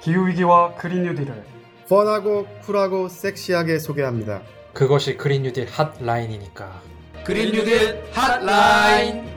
기후위기와 그린 뉴딜을 펀하고 쿨하고 섹시하게 소개합니다. 그것이 그린 뉴딜 핫라인이니까. 그린 뉴딜 핫라인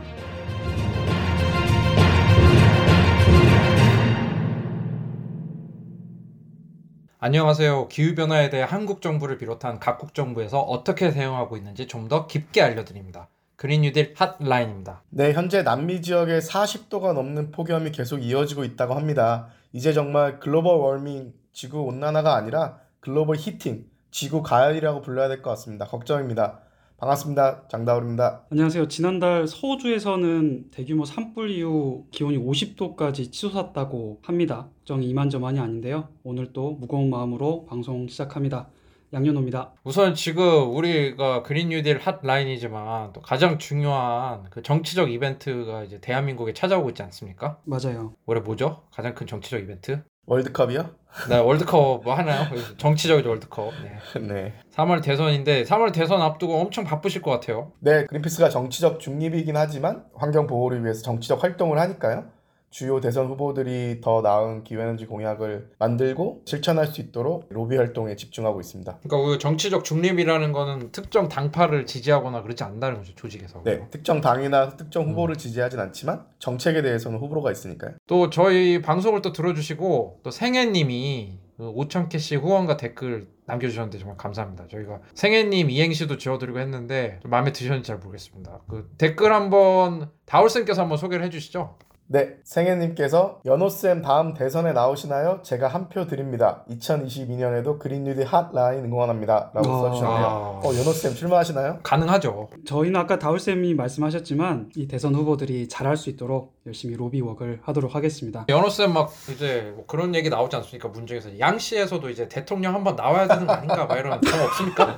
안녕하세요. 기후변화에 대해 한국 정부를 비롯한 각국 정부에서 어떻게 대응하고 있는지 좀 더 깊게 알려드립니다. 그린 뉴딜 핫라인입니다. 네, 현재 남미 지역에 40도가 넘는 폭염이 계속 이어지고 있다고 합니다. 이제 정말 글로벌 워밍, 지구 온난화가 아니라 글로벌 히팅, 지구 가열이라고 불러야 될 것 같습니다. 걱정입니다. 반갑습니다. 장다울입니다. 안녕하세요. 지난달 서호주에서는 대규모 산불 이후 기온이 50도까지 치솟았다고 합니다. 걱정이 이만저만이 아닌데요. 오늘 또 무거운 마음으로 방송 시작합니다. 양현호입니다. 우선 지금 우리가 그린 뉴딜 핫라인이지만 또 가장 중요한 그 정치적 이벤트가 이제 대한민국에 찾아오고 있지 않습니까? 맞아요. 올해 뭐죠? 가장 큰 정치적 이벤트? 월드컵이요? 네, 월드컵 뭐 하나요? 정치적인 월드컵. 네. 네. 3월 대선인데 3월 대선 앞두고 엄청 바쁘실 것 같아요. 네, 그린피스가 정치적 중립이긴 하지만 환경 보호를 위해서 정치적 활동을 하니까요. 주요 대선 후보들이 더 나은 기후에너지 공약을 만들고 실천할 수 있도록 로비 활동에 집중하고 있습니다. 그러니까 그 정치적 중립이라는 거는 특정 당파를 지지하거나 그렇지 않다는 거죠 조직에서. 네, 특정 당이나 특정 후보를 지지하진 않지만 정책에 대해서는 호불호가 있으니까요. 또 저희 방송을 또 들어주시고 또 생애님이 그 5천 캐시 후원과 댓글 남겨주셨는데 정말 감사합니다. 저희가 생애님 이행시도 지어드리고 했는데 좀 마음에 드셨는지 잘 모르겠습니다. 그 댓글 한번 다울쌤께서 한번 소개를 해주시죠. 네, 생애님께서 연호쌤 다음 대선에 나오시나요? 제가 한 표 드립니다. 2022년에도 그린뉴딜 핫라인 응원합니다. 라고 아. 써주셨네요. 어, 연호쌤 출마하시나요? 가능하죠. 저희는 아까 다울쌤이 말씀하셨지만 이 대선 후보들이 잘할 수 있도록 열심히 로비웍을 하도록 하겠습니다. 연호쌤 막 이제 뭐 그런 얘기 나오지 않습니까? 문중에서 양씨에서도 이제 대통령 한번 나와야 되는 거 아닌가? 막 이런 감 없습니까?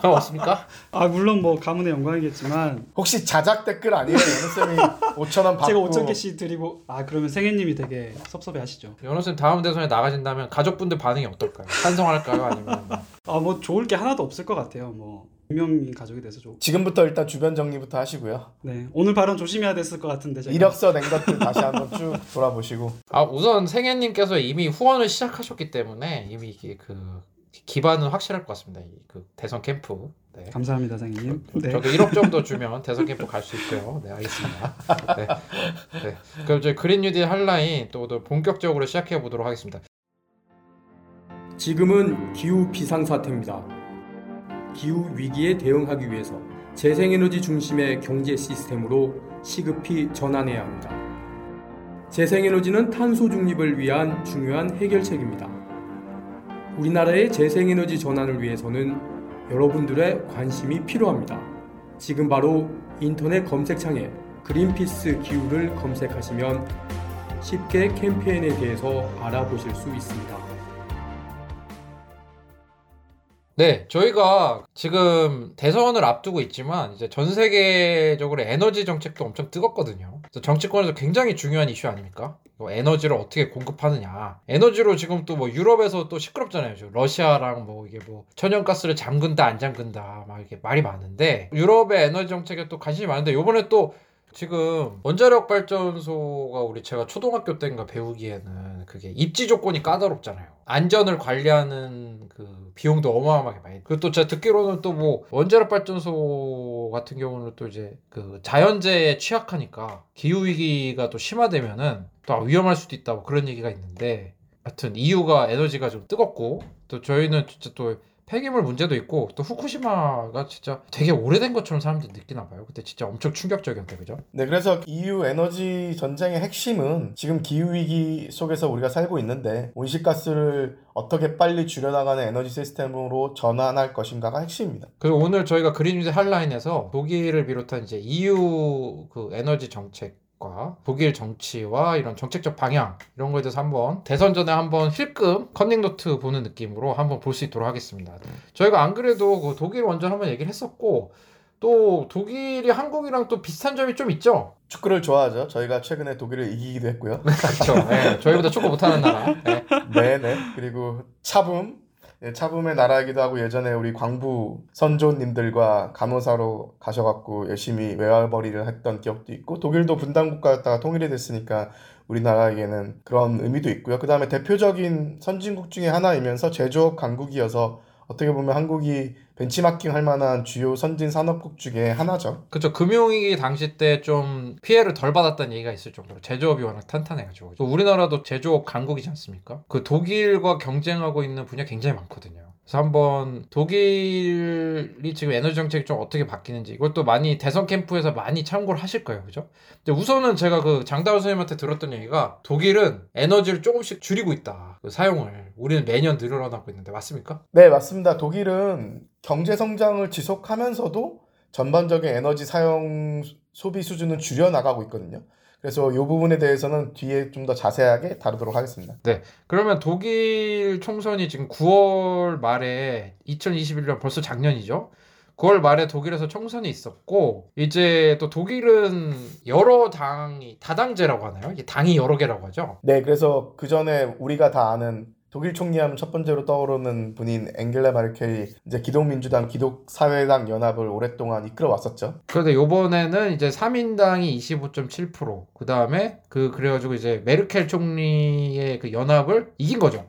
감 없습니까? 아 물론 뭐 가문의 영광이겠지만 혹시 자작 댓글 아니에요? 연호쌤이 5천 원 받고 제가 5천 개씩 드리고 아 그러면 생애님이 되게 섭섭해하시죠. 연호 쌤 다음 대선에 나가신다면 가족분들 반응이 어떨까요? 찬성할까요? 아니면 뭐아뭐 좋을 게 하나도 없을 것 같아요. 뭐 유명인 가족이 돼서 좋. 지금부터 일단 주변 정리부터 하시고요. 네 오늘 발언 조심해야 됐을 것 같은데 제가. 이력서 낸 것들 다시 한번 쭉 돌아보시고 아 우선 생애님께서 이미 후원을 시작하셨기 때문에 이미 이게 그 기반은 확실할 것 같습니다. 이그 대선 캠프. 네. 감사합니다, 생님. 네. 저도 1억 정도 주면 대선 캠프 갈 수 있고요. 네, 알겠습니다. 네. 네. 그럼 이제 그린 뉴딜 한라인 또, 또 본격적으로 시작해 보도록 하겠습니다. 지금은 기후 비상 사태입니다. 기후 위기에 대응하기 위해서 재생에너지 중심의 경제 시스템으로 시급히 전환해야 합니다. 재생에너지는 탄소 중립을 위한 중요한 해결책입니다. 우리나라의 재생에너지 전환을 위해서는 여러분들의 관심이 필요합니다. 지금 바로 인터넷 검색창에 그린피스 기후를 검색하시면 쉽게 캠페인에 대해서 알아보실 수 있습니다. 네, 저희가 지금 대선을 앞두고 있지만 이제 전 세계적으로 에너지 정책도 엄청 뜨겁거든요. 정치권에서 굉장히 중요한 이슈 아닙니까? 이거 에너지를 어떻게 공급하느냐. 에너지로 지금 또 뭐 유럽에서 또 시끄럽잖아요. 지금 러시아랑 뭐 이게 뭐 천연가스를 잠근다 안 잠근다 막 이렇게 말이 많은데 유럽의 에너지 정책에 또 관심이 많은데 요번에 또 지금 원자력 발전소가 우리 제가 초등학교 때인가 배우기에는 그게 입지 조건이 까다롭잖아요. 안전을 관리하는 그 비용도 어마어마하게 많이. 그리고 또 제가 듣기로는 또 뭐 원자력 발전소 같은 경우는 또 이제 그 자연재해에 취약하니까 기후 위기가 또 심화되면은 또 위험할 수도 있다 뭐 그런 얘기가 있는데 하여튼 EU가 에너지가 좀 뜨겁고 또 저희는 진짜 또 폐기물 문제도 있고 또 후쿠시마가 진짜 되게 오래된 것처럼 사람들이 느끼나 봐요. 그때 진짜 엄청 충격적이었대 그죠? 네, 그래서 EU 에너지 전쟁의 핵심은 지금 기후 위기 속에서 우리가 살고 있는데 온실가스를 어떻게 빨리 줄여나가는 에너지 시스템으로 전환할 것인가가 핵심입니다. 그래서 오늘 저희가 그린뉴딜 핫라인에서 독일을 비롯한 이제 EU 그 에너지 정책 과 독일 정치와 이런 정책적 방향 이런 거에 대해서 한번 대선 전에 한번 힐끔 컨닝 노트 보는 느낌으로 한번 볼 수 있도록 하겠습니다. 저희가 안 그래도 그 독일 원전 한번 얘기를 했었고 또 독일이 한국이랑 또 비슷한 점이 좀 있죠. 축구를 좋아하죠. 저희가 최근에 독일을 이기기도 했고요. 그렇죠. 네, 저희보다 축구 못하는 나라. 네. 네, 네. 그리고 차붐 예, 차붐의 나라이기도 하고 예전에 우리 광부 선조님들과 간호사로 가셔갖고 열심히 외화벌이를 했던 기억도 있고 독일도 분단 국가였다가 통일이 됐으니까 우리나라에게는 그런 의미도 있고요. 그 다음에 대표적인 선진국 중에 하나이면서 제조업 강국이어서 어떻게 보면 한국이 벤치마킹 할 만한 주요 선진 산업국 중에 하나죠. 그쵸 금융위기 당시 때 좀 피해를 덜 받았다는 얘기가 있을 정도로 제조업이 워낙 탄탄해가지고 또 우리나라도 제조업 강국이지 않습니까? 그 독일과 경쟁하고 있는 분야 굉장히 많거든요. 그래서 한번 독일이 지금 에너지 정책이 좀 어떻게 바뀌는지 이것도 많이 대선 캠프에서 많이 참고를 하실 거예요, 그죠? 근데 우선은 제가 그 장다우 선생님한테 들었던 얘기가 독일은 에너지를 조금씩 줄이고 있다. 그 사용을 우리는 매년 늘어나고 있는데 맞습니까? 네, 맞습니다. 독일은 경제 성장을 지속하면서도 전반적인 에너지 사용 소비 수준은 줄여나가고 있거든요. 그래서 이 부분에 대해서는 뒤에 좀 더 자세하게 다루도록 하겠습니다. 그러면 독일 총선이 지금 9월 말에 2021년 벌써 작년이죠. 9월 말에 독일에서 총선이 있었고 이제 또 독일은 여러 당이 다당제라고 하나요? 이게 당이 여러 개라고 하죠. 네, 그래서 그 전에 우리가 다 아는 독일 총리하면 첫 번째로 떠오르는 분인 앵겔라 마르켈이 이제 기독민주당, 기독사회당 연합을 오랫동안 이끌어 왔었죠. 그런데 요번에는 이제 3인당이 25.7%, 그 다음에 그 그래가지고 이제 메르켈 총리의 그 연합을 이긴 거죠.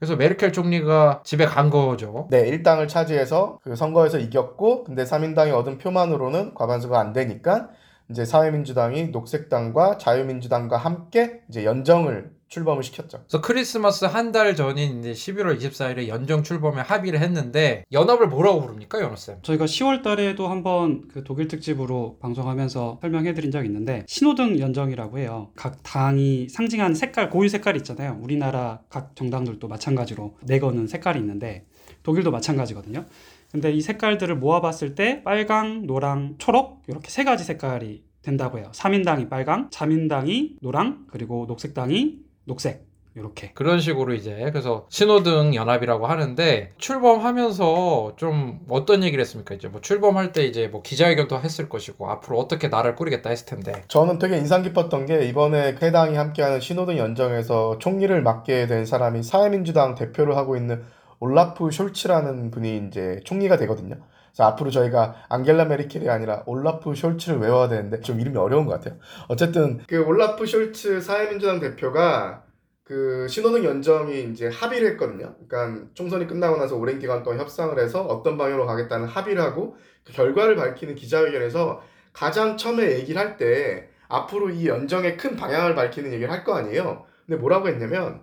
그래서 메르켈 총리가 집에 간 거죠. 네, 1당을 차지해서 그 선거에서 이겼고, 근데 3인당이 얻은 표만으로는 과반수가 안 되니까 이제 사회민주당이 녹색당과 자유민주당과 함께 이제 연정을 출범을 시켰죠. 그래서 크리스마스 한 달 전인 이제 11월 24일에 연정 출범에 합의를 했는데 연합을 뭐라고 부릅니까, 연호 쌤? 저희가 10월 달에도 한번 그 독일 특집으로 방송하면서 설명해 드린 적이 있는데 신호등 연정이라고 해요. 각 당이 상징하는 색깔, 고유 색깔이 있잖아요. 우리나라 각 정당들도 마찬가지로 내거는 색깔이 있는데 독일도 마찬가지거든요. 근데 이 색깔들을 모아봤을 때 빨강, 노랑, 초록 이렇게 세 가지 색깔이 된다고 해요. 3인당이 빨강, 자민당이 노랑, 그리고 녹색당이 녹색 이렇게. 그런 식으로 이제 그래서 신호등 연합이라고 하는데 출범하면서 좀 어떤 얘기를 했습니까? 이제 뭐 출범할 때 이제 뭐 기자회견도 했을 것이고 앞으로 어떻게 나라를 꾸리겠다 했을 텐데 저는 되게 인상 깊었던 게 이번에 해당이 함께하는 신호등 연정에서 총리를 맡게 된 사람이 사회민주당 대표를 하고 있는 올라프 숄츠라는 분이 이제 총리가 되거든요. 앞으로 저희가 앙겔라 메르켈이 아니라 올라프 숄츠를 외워야 되는데 좀 이름이 어려운 것 같아요. 어쨌든 그 올라프 숄츠 사회민주당 대표가 그 신호등 연정이 이제 합의를 했거든요. 그러니까 총선이 끝나고 나서 오랜 기간 동안 협상을 해서 어떤 방향으로 가겠다는 합의를 하고 그 결과를 밝히는 기자회견에서 가장 처음에 얘기를 할 때 앞으로 이 연정의 큰 방향을 밝히는 얘기를 할 거 아니에요. 근데 뭐라고 했냐면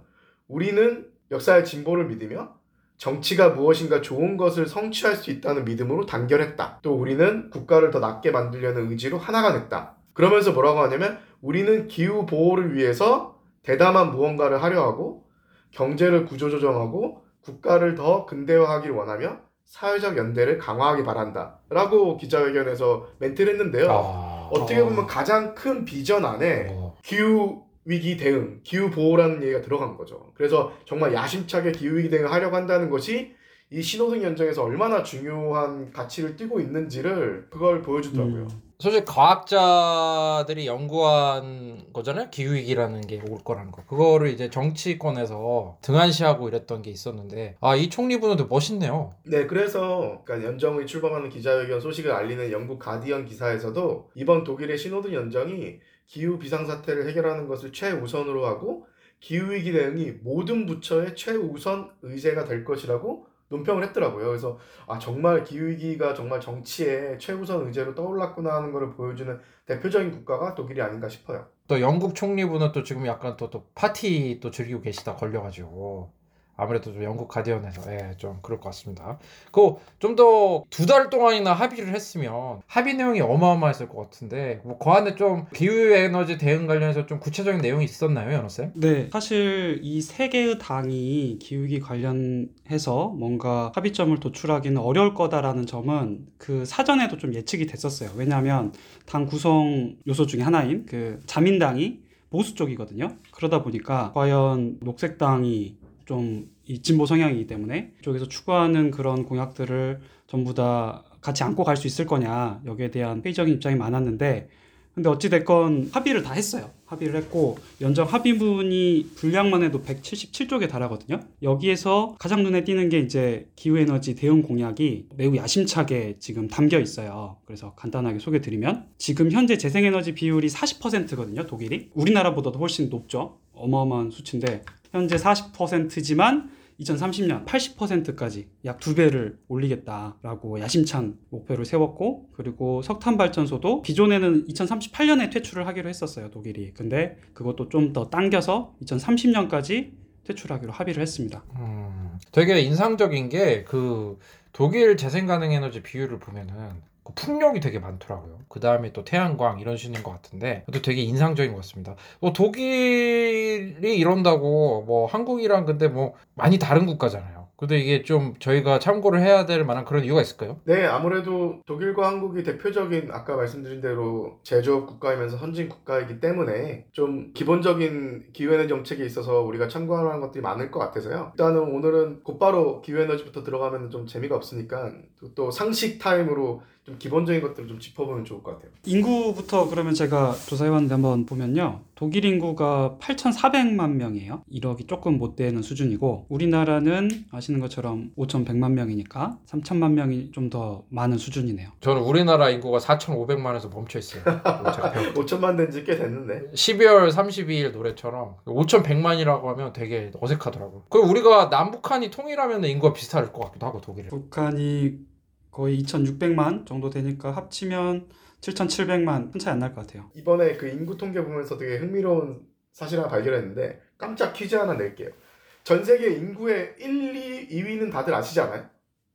우리는 역사의 진보를 믿으며 정치가 무엇인가 좋은 것을 성취할 수 있다는 믿음으로 단결했다. 또 우리는 국가를 더 낫게 만들려는 의지로 하나가 됐다. 그러면서 뭐라고 하냐면 우리는 기후 보호를 위해서 대담한 무언가를 하려 하고 경제를 구조조정하고 국가를 더 근대화하기를 원하며 사회적 연대를 강화하기 바란다. 라고 기자회견에서 멘트를 했는데요. 아, 어떻게 보면 가장 큰 비전 안에 어, 기후 위기 대응, 기후 보호라는 얘기가 들어간 거죠. 그래서 정말 야심차게 기후 위기 대응을 하려고 한다는 것이 이 신호등 연정에서 얼마나 중요한 가치를 띠고 있는지를 그걸 보여주더라고요. 음. 솔직히 과학자들이 연구한 거잖아요. 기후위기라는 게 올 거라는 거. 그거를 이제 정치권에서 등한시하고 이랬던 게 있었는데 아 이 총리분은 멋있네요. 네, 그래서 그러니까 연정이 출범하는 기자회견 소식을 알리는 영국 가디언 기사에서도 이번 독일의 신호등 연정이 기후 비상사태를 해결하는 것을 최우선으로 하고 기후 위기 대응이 모든 부처의 최우선 의제가 될 것이라고 논평을 했더라고요. 그래서 아 정말 기후 위기가 정말 정치의 최우선 의제로 떠올랐구나 하는 것을 보여주는 대표적인 국가가 독일이 아닌가 싶어요. 또 영국 총리분은 또 지금 약간 또, 또 파티 또 즐기고 계시다 걸려가지고 아무래도 좀 영국 가디언에서 예, 좀 그럴 것 같습니다. 그 좀 더 두 달 동안이나 합의를 했으면 합의 내용이 어마어마했을 것 같은데 뭐그 안에 좀 기후 에너지 대응 관련해서 좀 구체적인 내용이 있었나요, 연호 쌤? 네, 사실 이 세 개의 당이 기후위기 관련해서 뭔가 합의점을 도출하기는 어려울 거다라는 점은 그 사전에도 좀 예측이 됐었어요. 왜냐하면 당 구성 요소 중에 하나인 그 자민당이 보수 쪽이거든요. 그러다 보니까 과연 녹색당이 좀이 진보 성향이기 때문에 쪽에서 추구하는 그런 공약들을 전부 다 같이 안고 갈 수 있을 거냐 여기에 대한 회의적인 입장이 많았는데 근데 어찌됐건 합의를 다 했어요. 합의를 했고 연정 합의문이 분량만 해도 177쪽에 달하거든요. 여기에서 가장 눈에 띄는 게 이제 기후에너지 대응 공약이 매우 야심차게 지금 담겨 있어요. 그래서 간단하게 소개드리면 지금 현재 재생에너지 비율이 40%거든요. 독일이 우리나라보다도 훨씬 높죠. 어마어마한 수치인데 현재 40%지만 2030년 80%까지 약 두 배를 올리겠다라고 야심찬 목표를 세웠고 그리고 석탄 발전소도 기존에는 2038년에 퇴출을 하기로 했었어요 독일이 근데 그것도 좀 더 당겨서 2030년까지 퇴출하기로 합의를 했습니다. 음, 되게 인상적인 게 그 독일 재생 가능 에너지 비율을 보면은 그 풍력이 되게 많더라고요. 그 다음에 또 태양광 이런 식인 것 같은데 또 되게 인상적인 것 같습니다. 뭐 독일이 이런다고 뭐 한국이랑 근데 뭐 많이 다른 국가잖아요. 근데 이게 좀 저희가 참고를 해야 될 만한 그런 이유가 있을까요? 네, 아무래도 독일과 한국이 대표적인 아까 말씀드린 대로 제조업 국가이면서 선진 국가이기 때문에 좀 기본적인 기후에너지 정책에 있어서 우리가 참고할 만한 것들이 많을 것 같아서요. 일단은 오늘은 곧바로 기후에너지부터 들어가면 좀 재미가 없으니까 또- 또 상식 타임으로 좀 기본적인 것들을 좀 짚어보면 좋을 것 같아요. 인구부터 그러면 제가 조사해봤는데 한번 보면요. 독일 인구가 8,400만 명이에요. 1억이 조금 못 되는 수준이고 우리나라는 아시는 것처럼 5,100만 명이니까 3천만 명이 좀 더 많은 수준이네요. 저는 우리나라 인구가 4,500만에서 멈춰 있어요. 제가 배울 때. 5천만 된 지 꽤 됐는데. 12월 32일 노래처럼 5,100만이라고 하면 되게 어색하더라고요. 그리고 우리가 남북한이 통일하면 인구가 비슷할 것 같기도 하고 독일은. 북한이 거의 2,600만 정도 되니까 합치면 7,700만 큰 차이 안 날 것 같아요. 이번에 그 인구 통계 보면서 되게 흥미로운 사실 하나 발견했는데 깜짝 퀴즈 하나 낼게요. 전 세계 인구의 1, 2, 2위는 다들 아시잖아요.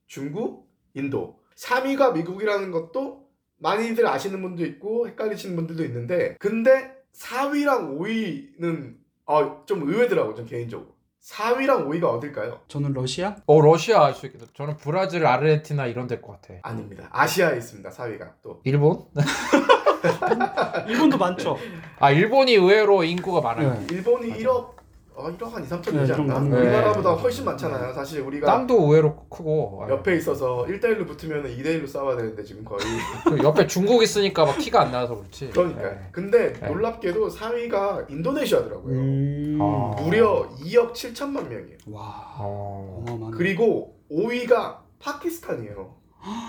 중국, 인도. 3위가 미국이라는 것도 많이들 아시는 분도 있고 헷갈리시는 분들도 있는데 근데 4위랑 5위는 아, 좀 의외더라고요. 좀 개인적으로. 4위랑 5위가 어딜까요? 저는 러시아? 어 러시아 알수 있겠다. 저는 브라질, 아르헨티나 이런 될것 같아. 아닙니다. 아시아에 있습니다. 4위가 또. 일본? 일본도 많죠. 아 일본이 의외로 인구가 많아요. 네. 일본이 맞아. 1억 어, 1억 한 2, 3천 네, 되지 좀 않나? 거. 우리나라보다 네. 훨씬 많잖아요. 사실 우리가 땅도 의외로 크고. 옆에 있어서 1대1로 붙으면 2대1로 싸워야 되는데 지금 거의 그 옆에 중국 있으니까 막 티가 안 나서 그렇지. 그러니까 네. 근데 네. 놀랍게도 4위가 인도네시아더라고요 음... 아. 무려 2억 7천만 명이에요 와 어. 그리고 5위가 파키스탄이에요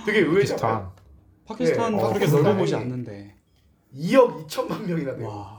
되게 의외잖아요 파키스탄 네, 그렇게 파키스탄이- 넓어보지 않는데 2억 2천만 명이나 돼요 와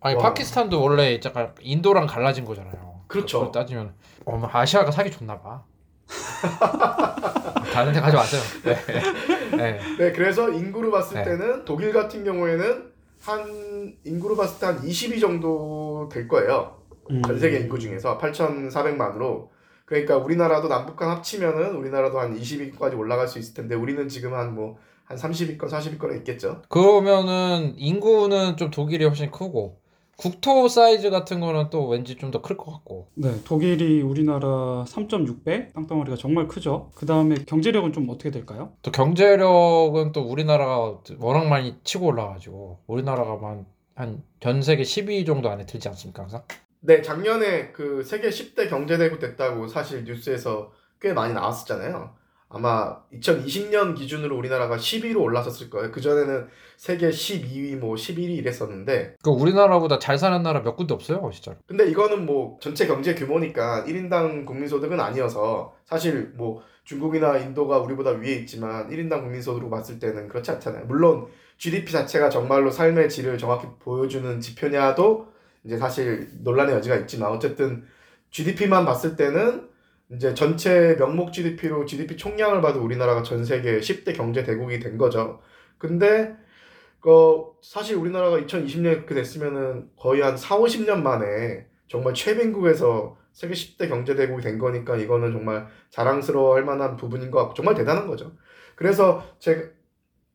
아니 와. 파키스탄도 원래 약간 인도랑 갈라진 거잖아요. 그렇죠. 따지면 어, 뭐 아시아가 사기 좋나 봐. 다른 데 가지 마세요. 네. 네. 네 그래서 인구로 봤을 네. 때는 독일 같은 경우에는 한 인구로 봤을 때 한 20위 정도 될 거예요 음. 전 세계 인구 중에서 8,400만으로 그러니까 우리나라도 남북한 합치면은 우리나라도 한 20위까지 올라갈 수 있을 텐데 우리는 지금 한 뭐 한 30위권 40위권에 있겠죠 그러면은 인구는 좀 독일이 훨씬 크고 국토 사이즈 같은 거는 또 왠지 좀 더 클 것 같고. 네, 독일이 우리나라 3.6배 땅덩어리가 정말 크죠. 그 다음에 경제력은 좀 어떻게 될까요? 또 경제력은 또 우리나라가 워낙 많이 치고 올라가지고 우리나라가 한전 세계 10위 정도 안에 들지 않습니까 항상? 네, 작년에 그 세계 10대 경제대국 됐다고 사실 뉴스에서 꽤 많이 나왔었잖아요. 아마 2020년 기준으로 우리나라가 10위로 올라섰을 거예요. 그전에는 세계 12위, 뭐 11위 이랬었는데. 그 우리나라보다 잘 사는 나라 몇 군데 없어요, 진짜로. 근데 이거는 뭐 전체 경제 규모니까 1인당 국민소득은 아니어서 사실 뭐 중국이나 인도가 우리보다 위에 있지만 1인당 국민소득으로 봤을 때는 그렇지 않잖아요. 물론 GDP 자체가 정말로 삶의 질을 정확히 보여주는 지표냐도 이제 사실 논란의 여지가 있지만 어쨌든 GDP만 봤을 때는 이제 전체 명목 GDP로 GDP 총량을 봐도 우리나라가 전 세계 10대 경제 대국이 된 거죠. 근데 그 사실 우리나라가 2020년 그렇게 됐으면은 거의 한 4, 50년 만에 정말 최빈국에서 세계 10대 경제 대국이 된 거니까 이거는 정말 자랑스러워 할 만한 부분인 것 같고 정말 대단한 거죠. 그래서 제가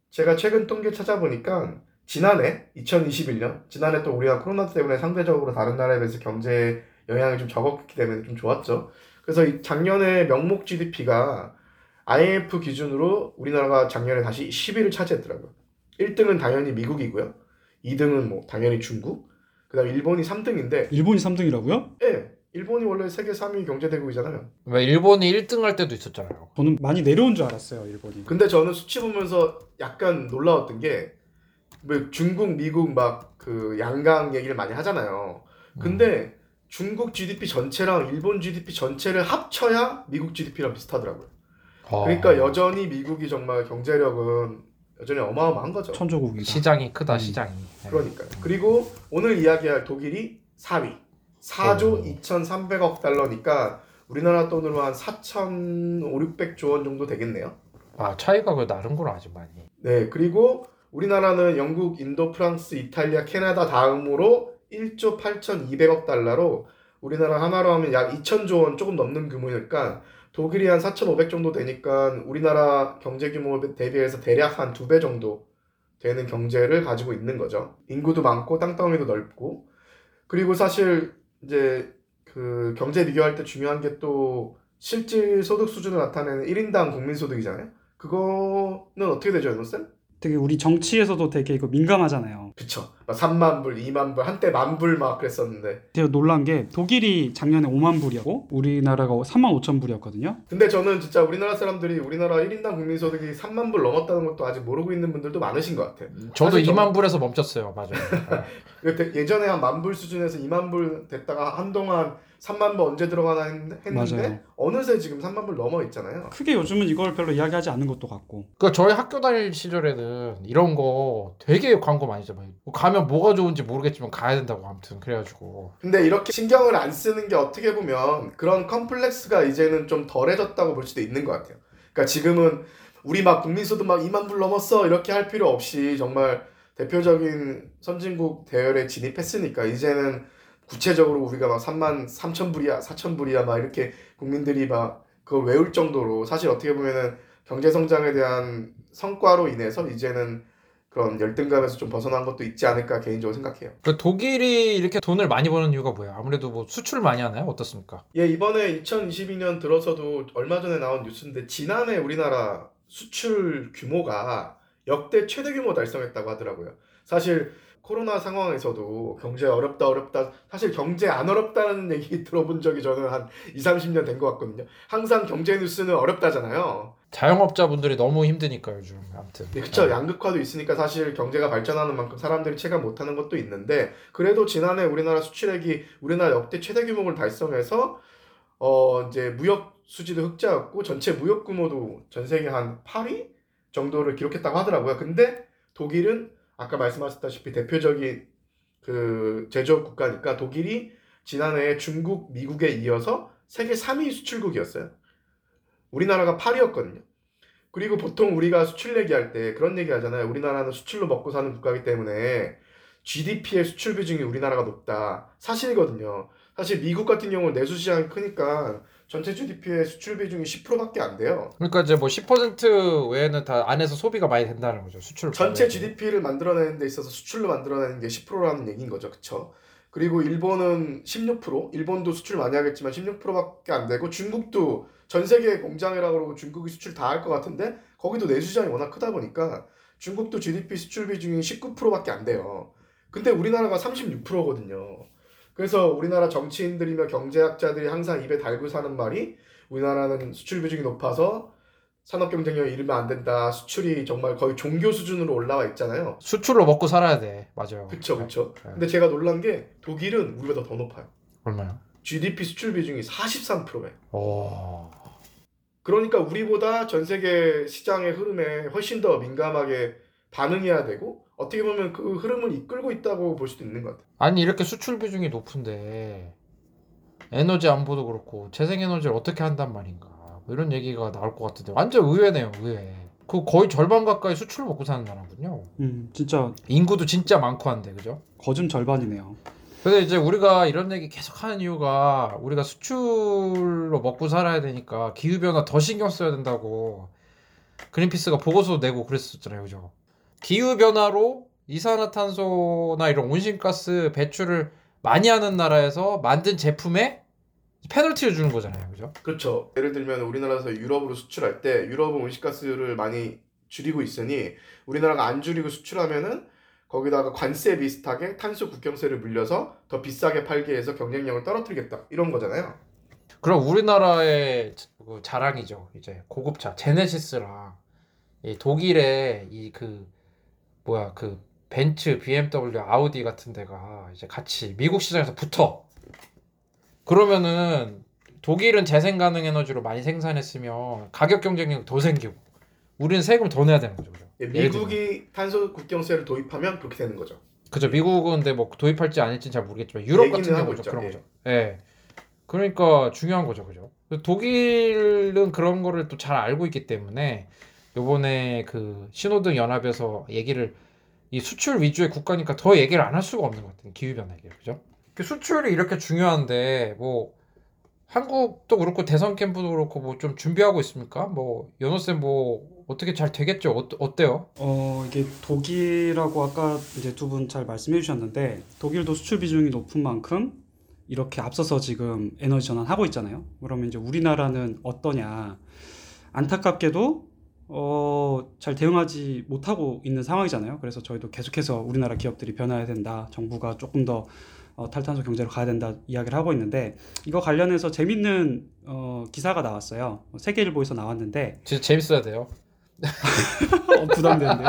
제가 최근 통계 찾아보니까 지난해 2021년 지난해 또 우리가 코로나 때문에 상대적으로 다른 나라에 비해서 경제 영향이 좀 적었기 때문에 좀 좋았죠. 그래서 이 작년에 명목 GDP가 IMF 기준으로 우리나라가 작년에 다시 10위를 차지했더라고요. 1등은 당연히 미국이고요. 2등은 뭐 당연히 중국. 그다음 에 일본이 3등인데 일본이 3등이라고요? 예. 일본이 원래 세계 3위 경제 대국이잖아요. 왜 일본이 1등 할 때도 있었잖아요. 저는 많이 내려온 줄 알았어요, 일본이. 근데 저는 수치 보면서 약간 놀라웠던 게뭐 중국, 미국 막 그 양강 얘기를 많이 하잖아요. 근데 중국 GDP 전체랑 일본 GDP 전체를 합쳐야 미국 GDP랑 비슷하더라고요. 어, 그러니까 여전히 미국이 정말 경제력은 여전히 어마어마한 거죠. 천조국이다. 시장이 크다 음. 시장이. 네. 그러니까요. 그리고 오늘 이야기할 독일이 4위. 4조 오. 2,300억 달러니까 우리나라 돈으로 한 4,500조 원 정도 되겠네요. 아 차이가 그 나는구나 아주 많이. 네, 그리고 우리나라는 영국, 인도, 프랑스, 이탈리아, 캐나다 다음으로 1조 8,200억 달러로 우리나라 하나로 하면 약 2,000조 원 조금 넘는 규모니까 독일이 한 4,500 정도 되니까 우리나라 경제 규모 대비해서 대략 한 두 배 정도 되는 경제를 가지고 있는 거죠. 인구도 많고 땅덩이도 넓고 그리고 사실 이제 그 경제 비교할 때 중요한 게 또 실질 소득 수준을 나타내는 1인당 국민 소득이잖아요. 그거는 어떻게 되죠, 연호쌤? 되게 우리 정치에서도 되게 이거 민감하잖아요. 그쵸. 막 3만 불, 2만 불, 한때 만 불 막 그랬었는데. 제가 놀란 게 독일이 작년에 5만 불이었고 우리나라가 3만 5천 불이었거든요. 근데 저는 진짜 우리나라 사람들이 우리나라 1인당 국민소득이 3만 불 넘었다는 것도 아직 모르고 있는 분들도 많으신 것 같아요. 저도 사실 2만 불에서 멈췄어요. 맞아요. 그 예전에 한 만 불 수준에서 2만 불 됐다가 한동안 3만 불 언제 들어가나 했- 했는데 맞아요. 어느새 지금 3만 불 넘어 있잖아요. 크게 요즘은 이걸 별로 이야기하지 않는 것도 같고. 그 저희 학교 다닐 시절에는 이런 거 되게 광고 많이 잡아요. 가면 뭐가 좋은지 모르겠지만 가야 된다고 아무튼 그래가지고 근데 이렇게 신경을 안 쓰는 게 어떻게 보면 그런 컴플렉스가 이제는 좀 덜해졌다고 볼 수도 있는 것 같아요. 그러니까 지금은 우리 막 국민소득 막 2만 불 넘었어 이렇게 할 필요 없이 정말 대표적인 선진국 대열에 진입했으니까 이제는 구체적으로 우리가 막 3만 3천 불이야 4천 불이야 막 이렇게 국민들이 막 그걸 외울 정도로 사실 어떻게 보면은 경제 성장에 대한 성과로 인해서 이제는 그런 열등감에서 좀 벗어난 것도 있지 않을까 개인적으로 생각해요. 그 독일이 이렇게 돈을 많이 버는 이유가 뭐예요? 아무래도 뭐 수출을 많이 하나요? 어떻습니까? 예, 이번에 2022년 들어서도 얼마 전에 나온 뉴스인데 지난해 우리나라 수출 규모가 역대 최대 규모 달성했다고 하더라고요. 사실 코로나 상황에서도 경제 어렵다 어렵다 사실 경제 안 어렵다는 얘기 들어본 적이 저는 한 2, 30년 된 것 같거든요. 항상 경제 뉴스는 어렵다잖아요. 자영업자분들이 너무 힘드니까 요즘 아무튼. 네, 그쵸. 양극화도 있으니까 사실 경제가 발전하는 만큼 사람들이 체감 못하는 것도 있는데 그래도 지난해 우리나라 수출액이 우리나라 역대 최대 규모를 달성해서 어 이제 무역 수지도 흑자였고 전체 무역 규모도 전 세계 한 8위 정도를 기록했다고 하더라고요. 근데 독일은 아까 말씀하셨다시피 대표적인 그 제조업 국가니까 독일이 지난해 중국, 미국에 이어서 세계 3위 수출국이었어요. 우리나라가 8위였거든요. 그리고 보통 우리가 수출 얘기할 때 그런 얘기 하잖아요. 우리나라는 수출로 먹고 사는 국가이기 때문에 GDP의 수출 비중이 우리나라가 높다. 사실이거든요. 사실 미국 같은 경우는 내수 시장이 크니까 전체 GDP의 수출 비중이 10%밖에 안 돼요. 그러니까 이제 뭐 10% 외에는 다 안에서 소비가 많이 된다는 거죠. 수출. 전체 GDP를 만들어내는 데 있어서 수출로 만들어내는 게 10%라는 얘기인 거죠. 그쵸? 그리고 일본은 16%, 일본도 수출 많이 하겠지만 16%밖에 안 되고 중국도 전 세계 공장이라 그러고 중국이 수출 다 할 것 같은데 거기도 내수 시장이 워낙 크다 보니까 중국도 GDP 수출 비중이 19%밖에 안 돼요. 근데 우리나라가 36%거든요. 그래서 우리나라 정치인들이며 경제학자들이 항상 입에 달고 사는 말이 우리나라는 수출 비중이 높아서 산업 경쟁력이 이르면 안 된다. 수출이 정말 거의 종교 수준으로 올라와 있잖아요. 수출로 먹고 살아야 돼. 맞아요. 그쵸, 그쵸. 네. 근데 제가 놀란 게 독일은 우리보다 더 높아요. 얼마요? GDP 수출 비중이 43%에. 오. 그러니까 우리보다 전 세계 시장의 흐름에 훨씬 더 민감하게 반응해야 되고 어떻게 보면 그 흐름을 이끌고 있다고 볼 수도 있는 것 같아요. 아니 이렇게 수출 비중이 높은데 에너지 안보도 그렇고 재생 에너지를 어떻게 한단 말인가 뭐 이런 얘기가 나올 것 같은데 완전 의외네요 의외 그 거의 절반 가까이 수출을 먹고 사는 나라군요 음, 진짜 인구도 진짜 많고 한데 그죠? 거진 절반이네요. 근데 이제 우리가 이런 얘기 계속 하는 이유가 우리가 수출로 먹고 살아야 되니까 기후 변화 더 신경 써야 된다고 그린피스가 보고서 내고 그랬었잖아요 그죠? 기후 변화로 이산화탄소나 이런 온실가스 배출을 많이 하는 나라에서 만든 제품에 페널티를 주는 거잖아요 그죠? 그렇죠. 예를 들면 우리나라에서 유럽으로 수출할 때 유럽은 온실가스를 많이 줄이고 있으니 우리나라가 안 줄이고 수출하면은 거기다가 관세 비슷하게 탄소 국경세를 물려서 더 비싸게 팔게 해서 경쟁력을 떨어뜨리겠다 이런 거잖아요. 그럼 우리나라의 그 자랑이죠. 이제 고급차 제네시스랑 이 독일의 이 그 뭐야 그 벤츠, BMW, 아우디 같은 데가 이제 같이 미국 시장에서 붙어. 그러면은 독일은 재생 가능 에너지로 많이 생산했으면 가격 경쟁력 더 생기고 우리는 세금 더 내야 되는 거죠. 그죠? 예. 미국이 탄소 국경세를 도입하면 그렇게 되는 거죠. 그죠. 미국은 근데 뭐 도입할지 안 할지는 잘 모르겠지만 유럽 같은 경우죠. 그런 예. 거죠. 예. 그러니까 중요한 거죠. 그죠. 독일은 그런 거를 또 잘 알고 있기 때문에 요번에 그 신호등 연합에서 얘기를 이 수출 위주의 국가니까 더 얘기를 안 할 수가 없는 것 같아요. 기후 변화 얘기를. 그죠? 그 수출이 이렇게 중요한데 뭐 한국도 그렇고 대선 캠프도 그렇고 뭐 좀 준비하고 있습니까? 뭐 연호 쌤 뭐 어떻게 잘 되겠죠? 어, 어때요? 어, 이게 독일하고 아까 이제 두 분 잘 말씀해 주셨는데 독일도 수출 비중이 높은 만큼 이렇게 앞서서 지금 에너지 전환하고 있잖아요. 그러면 이제 우리나라는 어떠냐? 안타깝게도 어, 잘 대응하지 못하고 있는 상황이잖아요. 그래서 저희도 계속해서 우리나라 기업들이 변화해야 된다. 정부가 조금 더 어, 탈탄소 경제로 가야 된다 이야기를 하고 있는데 이거 관련해서 재밌는 어, 기사가 나왔어요. 세계일보에서 나왔는데 진짜 재밌어야 돼요. 어, 부담되는데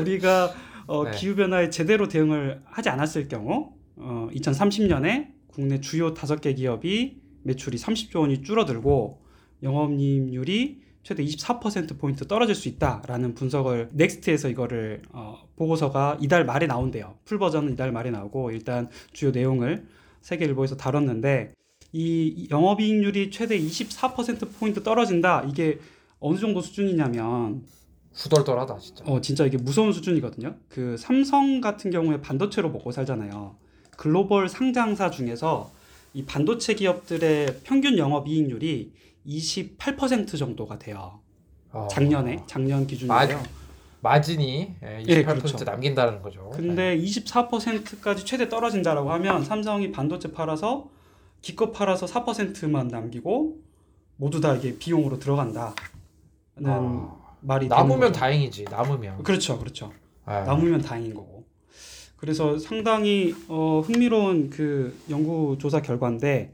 우리가 어, 네. 기후 변화에 제대로 대응을 하지 않았을 경우 어, 2030년에 국내 주요 다섯 개 기업이 매출이 30조 원이 줄어들고 영업이익률이 최대 24% 포인트 떨어질 수 있다라는 분석을 넥스트에서 이거를 어, 보고서가 이달 말에 나온대요. 풀 버전은 이달 말에 나오고 일단 주요 내용을 세계일보에서 다뤘는데 이 영업이익률이 최대 24% 포인트 떨어진다. 이게 어느 정도 수준이냐면 후덜덜하다 진짜. 어 진짜 이게 무서운 수준이거든요. 그 삼성 같은 경우에 반도체로 먹고 살잖아요. 글로벌 상장사 중에서 이 반도체 기업들의 평균 영업 이익률이 28% 정도가 돼요. 어. 작년에 작년 기준이에요. 마진이 예, 28% 예, 그렇죠. 남긴다는 거죠. 근데 24%까지 최대 떨어진다라고 하면 삼성이 반도체 팔아서 기껏 팔아서 4%만 남기고 모두 다 이게 비용으로 들어간다는 아, 말이 남으면. 다행이지. 남으면. 그렇죠, 그렇죠. 예. 남으면 다행인 거고. 그래서 상당히 어, 흥미로운 그 연구 조사 결과인데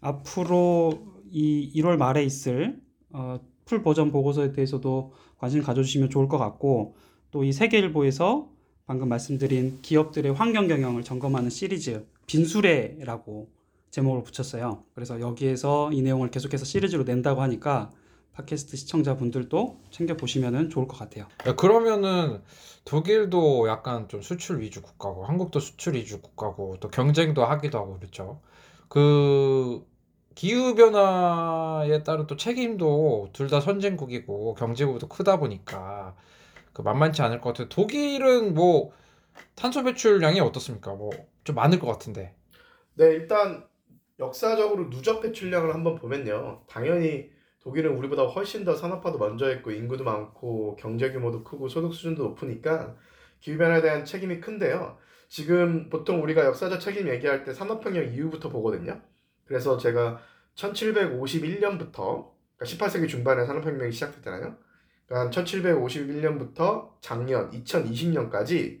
앞으로 이 1월 말에 있을 어, 풀 버전 보고서에 대해서도 관심 가져주시면 좋을 것 같고 또 이 세계일보에서 방금 말씀드린 기업들의 환경 경영을 점검하는 시리즈 빈수레라고 제목을 붙였어요. 그래서 여기에서 이 내용을 계속해서 시리즈로 낸다고 하니까 팟캐스트 시청자분들도 챙겨 보시면 좋을 것 같아요. 야, 그러면은 독일도 약간 좀 수출 위주 국가고 한국도 수출 위주 국가고 또 경쟁도 하기도 하고 그렇죠. 그 기후 변화에 따른 또 책임도 둘 다 선진국이고 경제국도 크다 보니까 그 만만치 않을 것 같아요. 독일은 뭐 탄소 배출량이 어떻습니까? 뭐 좀 많을 것 같은데. 네, 일단 역사적으로 누적 배출량을 한번 보면요. 당연히 독일은 우리보다 훨씬 더 산업화도 먼저 했고 인구도 많고 경제 규모도 크고 소득 수준도 높으니까 기후 변화에 대한 책임이 큰데요. 지금 보통 우리가 역사적 책임 얘기할 때 산업혁명 이후부터 보거든요. 그래서 제가 1751년부터 그러니까 18세기 중반에 산업혁명이 시작됐잖아요. 그러니까 1751년부터 작년 2020년까지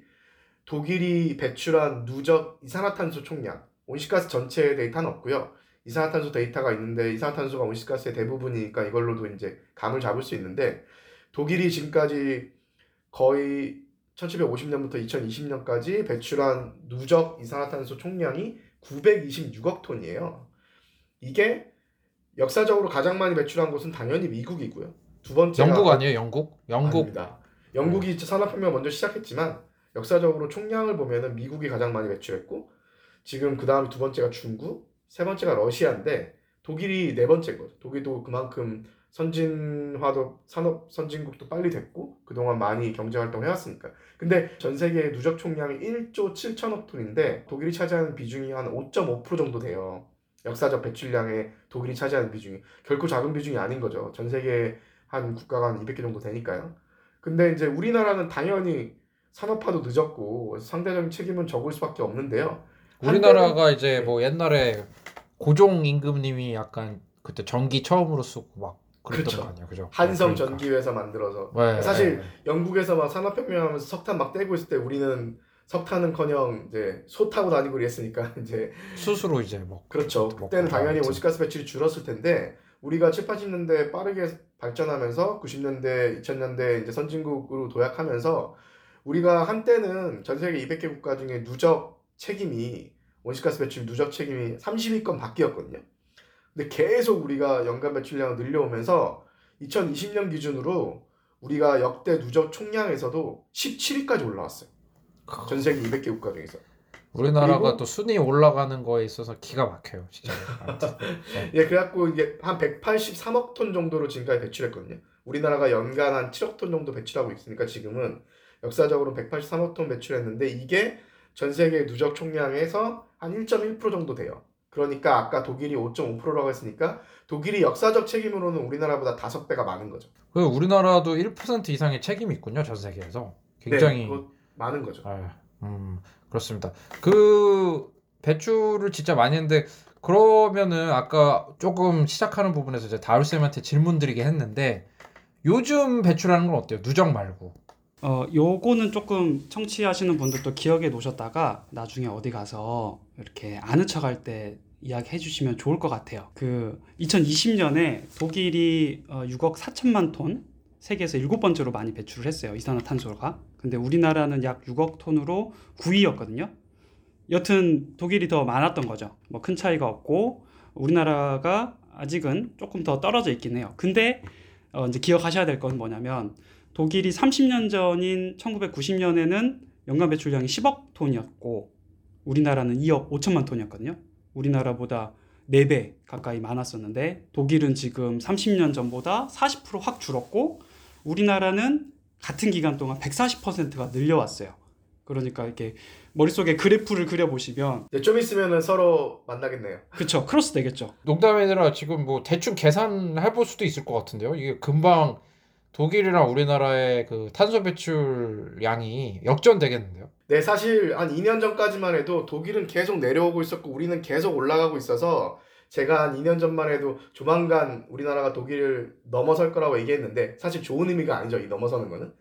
독일이 배출한 누적 이산화탄소 총량 온실가스 전체 데이터는 없고요. 이산화탄소 데이터가 있는데 이산화탄소가 온실가스의 대부분이니까 이걸로도 이제 감을 잡을 수 있는데 독일이 지금까지 거의 1750년부터 2020년까지 배출한 누적 이산화탄소 총량이 926억 톤이에요. 이게 역사적으로 가장 많이 배출한 곳은 당연히 미국이고요. 두 번째가 영국 아니에요? 영국? 영국. 아닙니다. 영국이 산업혁명 먼저 시작했지만 역사적으로 총량을 보면은 미국이 가장 많이 배출했고 지금 그 다음에 두 번째가 중국, 세 번째가 러시아인데 독일이 네 번째인 거죠. 독일도 그만큼 선진화도 산업 선진국도 빨리 됐고 그동안 많이 경제 활동을 해왔으니까. 근데 전 세계 누적 총량이 1조 7천억 톤인데 독일이 차지하는 비중이 한 5.5% 정도 돼요. 역사적 배출량에 독일이 차지하는 비중이 결코 작은 비중이 아닌 거죠. 전 세계 한 국가가 한 200개 정도 되니까요. 근데 이제 우리나라는 당연히 산업화도 늦었고 상대적인 책임은 적을 수밖에 없는데요. 우리나라가 이제 네. 뭐 옛날에 고종 임금님이 약간 그때 전기 처음으로 쓰고 막 그랬던 그렇죠. 거 아니에요, 그죠? 한성 그러니까. 전기회사 만들어서 네, 사실 네. 영국에서 막 산업혁명하면서 석탄 막 떼고 있을 때 우리는 석탄은커녕 이제 소 타고 다니고 그랬으니까 이제 스스로 이제 뭐 그렇죠. 그때는 당연히 아무튼. 온실가스 배출이 줄었을 텐데 우리가 7, 80년대 빠르게 발전하면서 90년대, 2000년대 이제 선진국으로 도약하면서 우리가 한때는 전 세계 200개 국가 중에 누적 책임이 온실가스 배출 누적 책임이 30위권 밖이었거든요. 근데 계속 우리가 연간 배출량을 늘려오면서 2020년 기준으로 우리가 역대 누적 총량에서도 17위까지 올라왔어요. 전 세계 200개 국가 중에서. 우리나라가 그리고- 또 순위 올라가는 거에 있어서 기가 막혀요, 진짜. 예, 그래갖고 이게 한 183억 톤 정도로 지금까지 배출했거든요. 우리나라가 연간 한 7억 톤 정도 배출하고 있으니까 지금은 역사적으로 183억 톤 배출했는데 이게 전 세계 누적 총량에서 한 1.1% 정도 돼요. 그러니까 아까 독일이 5.5%라고 했으니까 독일이 역사적 책임으로는 우리나라보다 5배가 많은 거죠. 그 우리나라도 1% 이상의 책임이 있군요, 전 세계에서. 굉장히 네, 많은 거죠. 아, 음, 그렇습니다. 그 배출을 진짜 많이 했는데 그러면은 아까 조금 시작하는 부분에서 이제 다울 쌤한테 질문 드리긴 했는데 요즘 배출하는 건 어때요? 누적 말고. 어, 요거는 조금 청취하시는 분들도 기억에 놓으셨다가 나중에 어디 가서 이렇게 아는 척할 때 이야기 해 주시면 좋을 것 같아요. 그 2020년에 독일이 어, 6억 4천만 톤 세계에서 일곱 번째로 많이 배출을 했어요. 이산화탄소가. 근데 우리나라는 약 6억 톤으로 9위였거든요. 여튼 독일이 더 많았던 거죠. 뭐 큰 차이가 없고 우리나라가 아직은 조금 더 떨어져 있긴 해요. 근데 어, 이제 기억하셔야 될 건 뭐냐면 독일이 30년 전인 1990년에는 연간 배출량이 10억 톤이었고 우리나라는 2억 5천만 톤이었거든요. 우리나라보다 4배 가까이 많았었는데 독일은 지금 30년 전보다 40%확 줄었고 우리나라는 같은 기간 동안 140%가 늘려왔어요. 그러니까 이렇게 머릿속에 그래프를 그려보시면 이제 좀 있으면은 서로 만나겠네요. 그쵸 크로스 되겠죠. 농담이 아니라 지금 뭐 대충 계산해 볼 수도 있을 것 같은데요. 이게 금방 독일이랑 우리나라의 그 탄소 배출량이 역전되겠는데요. 네, 사실 한 2년 전까지만 해도 독일은 계속 내려오고 있었고 우리는 계속 올라가고 있어서 제가 한 2년 전만 해도 조만간 우리나라가 독일을 넘어설 거라고 얘기했는데 사실 좋은 의미가 아니죠, 이 넘어서는 거는.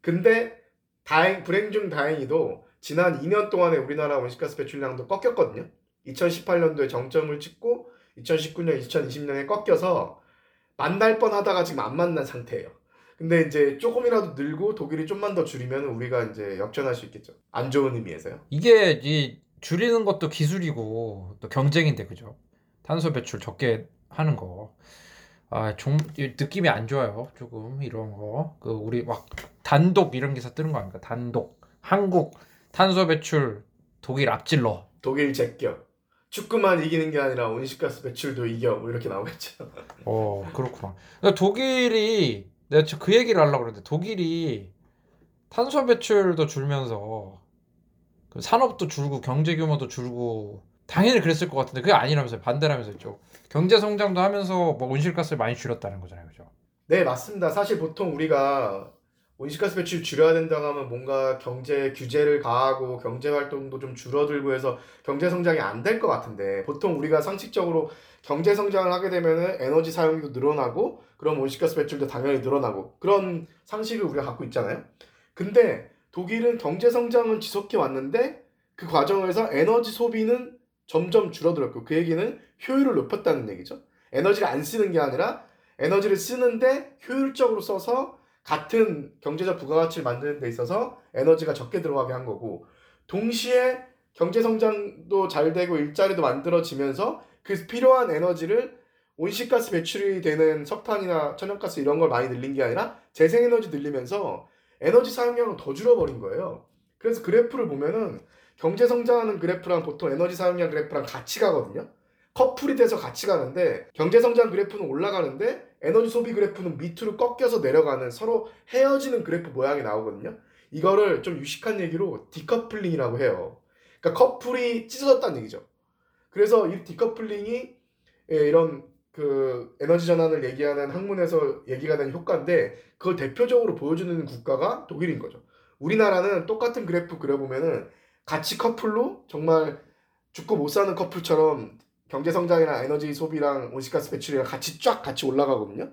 근데 다행 불행 중 다행히도 지난 2년 동안에 우리나라 온실가스 배출량도 꺾였거든요. 2018년도에 정점을 찍고 2019년, 2020년에 꺾여서 만날 뻔하다가 지금 안 만난 상태예요. 근데 이제 조금이라도 늘고 독일이 좀만 더 줄이면 우리가 이제 역전할 수 있겠죠. 안 좋은 의미에서요. 이게 이 줄이는 것도 기술이고 또 경쟁인데 그죠? 탄소 배출 적게 하는 거. 아, 좀이 느낌이 안 좋아요. 조금 이런 거. 그 우리 막 단독 이런 기사 뜨는 거 아닙니까? 단독. 한국 탄소 배출 독일 앞질러. 독일 제껴. 축구만 이기는 게 아니라 온실가스 배출도 이겨. 뭐 이렇게 나오겠죠. 어, 그렇구나. 근데 독일이 내가 그 얘기를 하려고 그랬는데 독일이 탄소 배출도 줄면서 그 산업도 줄고 경제 규모도 줄고 당연히 그랬을 것 같은데 그게 아니라면서요. 반대라면서 있죠. 경제 성장도 하면서 뭐 온실가스를 많이 줄였다는 거잖아요. 그죠? 네, 맞습니다. 사실 보통 우리가 온실가스 배출 줄여야 된다고 하면 뭔가 경제 규제를 가하고 경제 활동도 좀 줄어들고 해서 경제 성장이 안 될 것 같은데 보통 우리가 상식적으로 경제 성장을 하게 되면은 에너지 사용도 늘어나고 그럼 온실가스 배출도 당연히 늘어나고 그런 상식을 우리가 갖고 있잖아요. 근데 독일은 경제 성장은 지속해 왔는데 그 과정에서 에너지 소비는 점점 줄어들었고 그 얘기는 효율을 높였다는 얘기죠. 에너지를 안 쓰는 게 아니라 에너지를 쓰는데 효율적으로 써서 같은 경제적 부가가치를 만드는 데 있어서 에너지가 적게 들어가게 한 거고 동시에 경제 성장도 잘 되고 일자리도 만들어지면서 그 필요한 에너지를 온실가스 배출이 되는 석탄이나 천연가스 이런 걸 많이 늘린 게 아니라 재생에너지 늘리면서 에너지 사용량을 더 줄여버린 거예요. 그래서 그래프를 보면은 경제 성장하는 그래프랑 보통 에너지 사용량 그래프랑 같이 가거든요. 커플이 돼서 같이 가는데 경제 성장 그래프는 올라가는데 에너지 소비 그래프는 밑으로 꺾여서 내려가는 서로 헤어지는 그래프 모양이 나오거든요. 이거를 좀 유식한 얘기로 디커플링이라고 해요. 그러니까 커플이 찢어졌다는 얘기죠. 그래서 이 디커플링이 예, 이런 그 에너지 전환을 얘기하는 학문에서 얘기가 된 효과인데 그걸 대표적으로 보여주는 국가가 독일인 거죠. 우리나라는 똑같은 그래프 그려보면은 같이 커플로 정말 죽고 못 사는 커플처럼 경제 성장이랑 에너지 소비랑 온실가스 배출이랑 같이 쫙 같이 올라가거든요.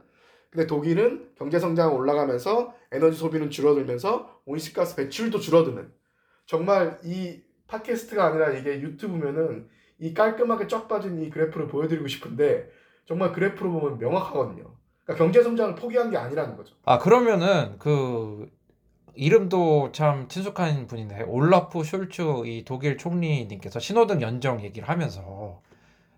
근데 독일은 경제 성장 올라가면서 에너지 소비는 줄어들면서 온실가스 배출도 줄어드는 정말 이 팟캐스트가 아니라 이게 유튜브면은 이 깔끔하게 쫙 빠진 이 그래프를 보여드리고 싶은데 정말 그래프로 보면 명확하거든요. 그러니까 경제 성장을 포기한 게 아니라는 거죠. 아 그러면은 그 이름도 참 친숙한 분인데 올라프 숄츠 이 독일 총리님께서 신호등 연정 얘기를 하면서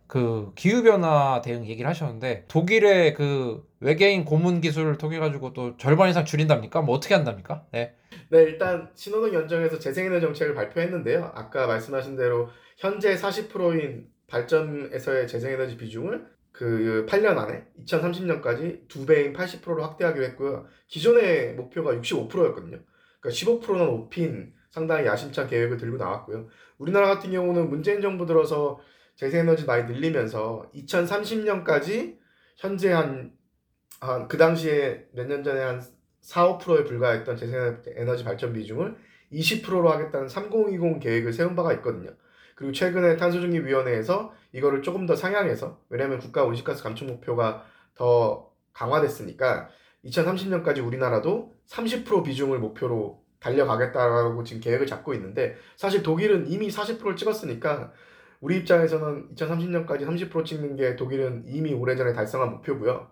그 기후 변화 대응 얘기를 하셨는데 독일의 그 외계인 고문 기술을 통해 가지고 또 절반 이상 줄인답니까? 뭐 어떻게 한답니까? 네. 네, 일단 신호등 연정에서 재생에너지 정책을 발표했는데요. 아까 말씀하신 대로 현재 40%인 발전에서의 재생에너지 비중을 그 8년 안에 2030년까지 두 배인 80%로 확대하기로 했고요. 기존의 목표가 65%였거든요. 그러니까 15%는 높인 상당히 야심찬 계획을 들고 나왔고요. 우리나라 같은 경우는 문재인 정부 들어서 재생에너지 많이 늘리면서 2030년까지 현재 한, 한 그 당시에 몇 년 전에 한 4, 5%에 불과했던 재생에너지 발전 비중을 20%로 하겠다는 3020 계획을 세운 바가 있거든요. 그리고 최근에 탄소중립위원회에서 이거를 조금 더 상향해서 왜냐하면 국가 온실가스 감축 목표가 더 강화됐으니까 2030년까지 우리나라도 30% 비중을 목표로 달려가겠다라고 지금 계획을 잡고 있는데 사실 독일은 이미 40%를 찍었으니까 우리 입장에서는 2030년까지 30% 찍는 게 독일은 이미 오래전에 달성한 목표고요.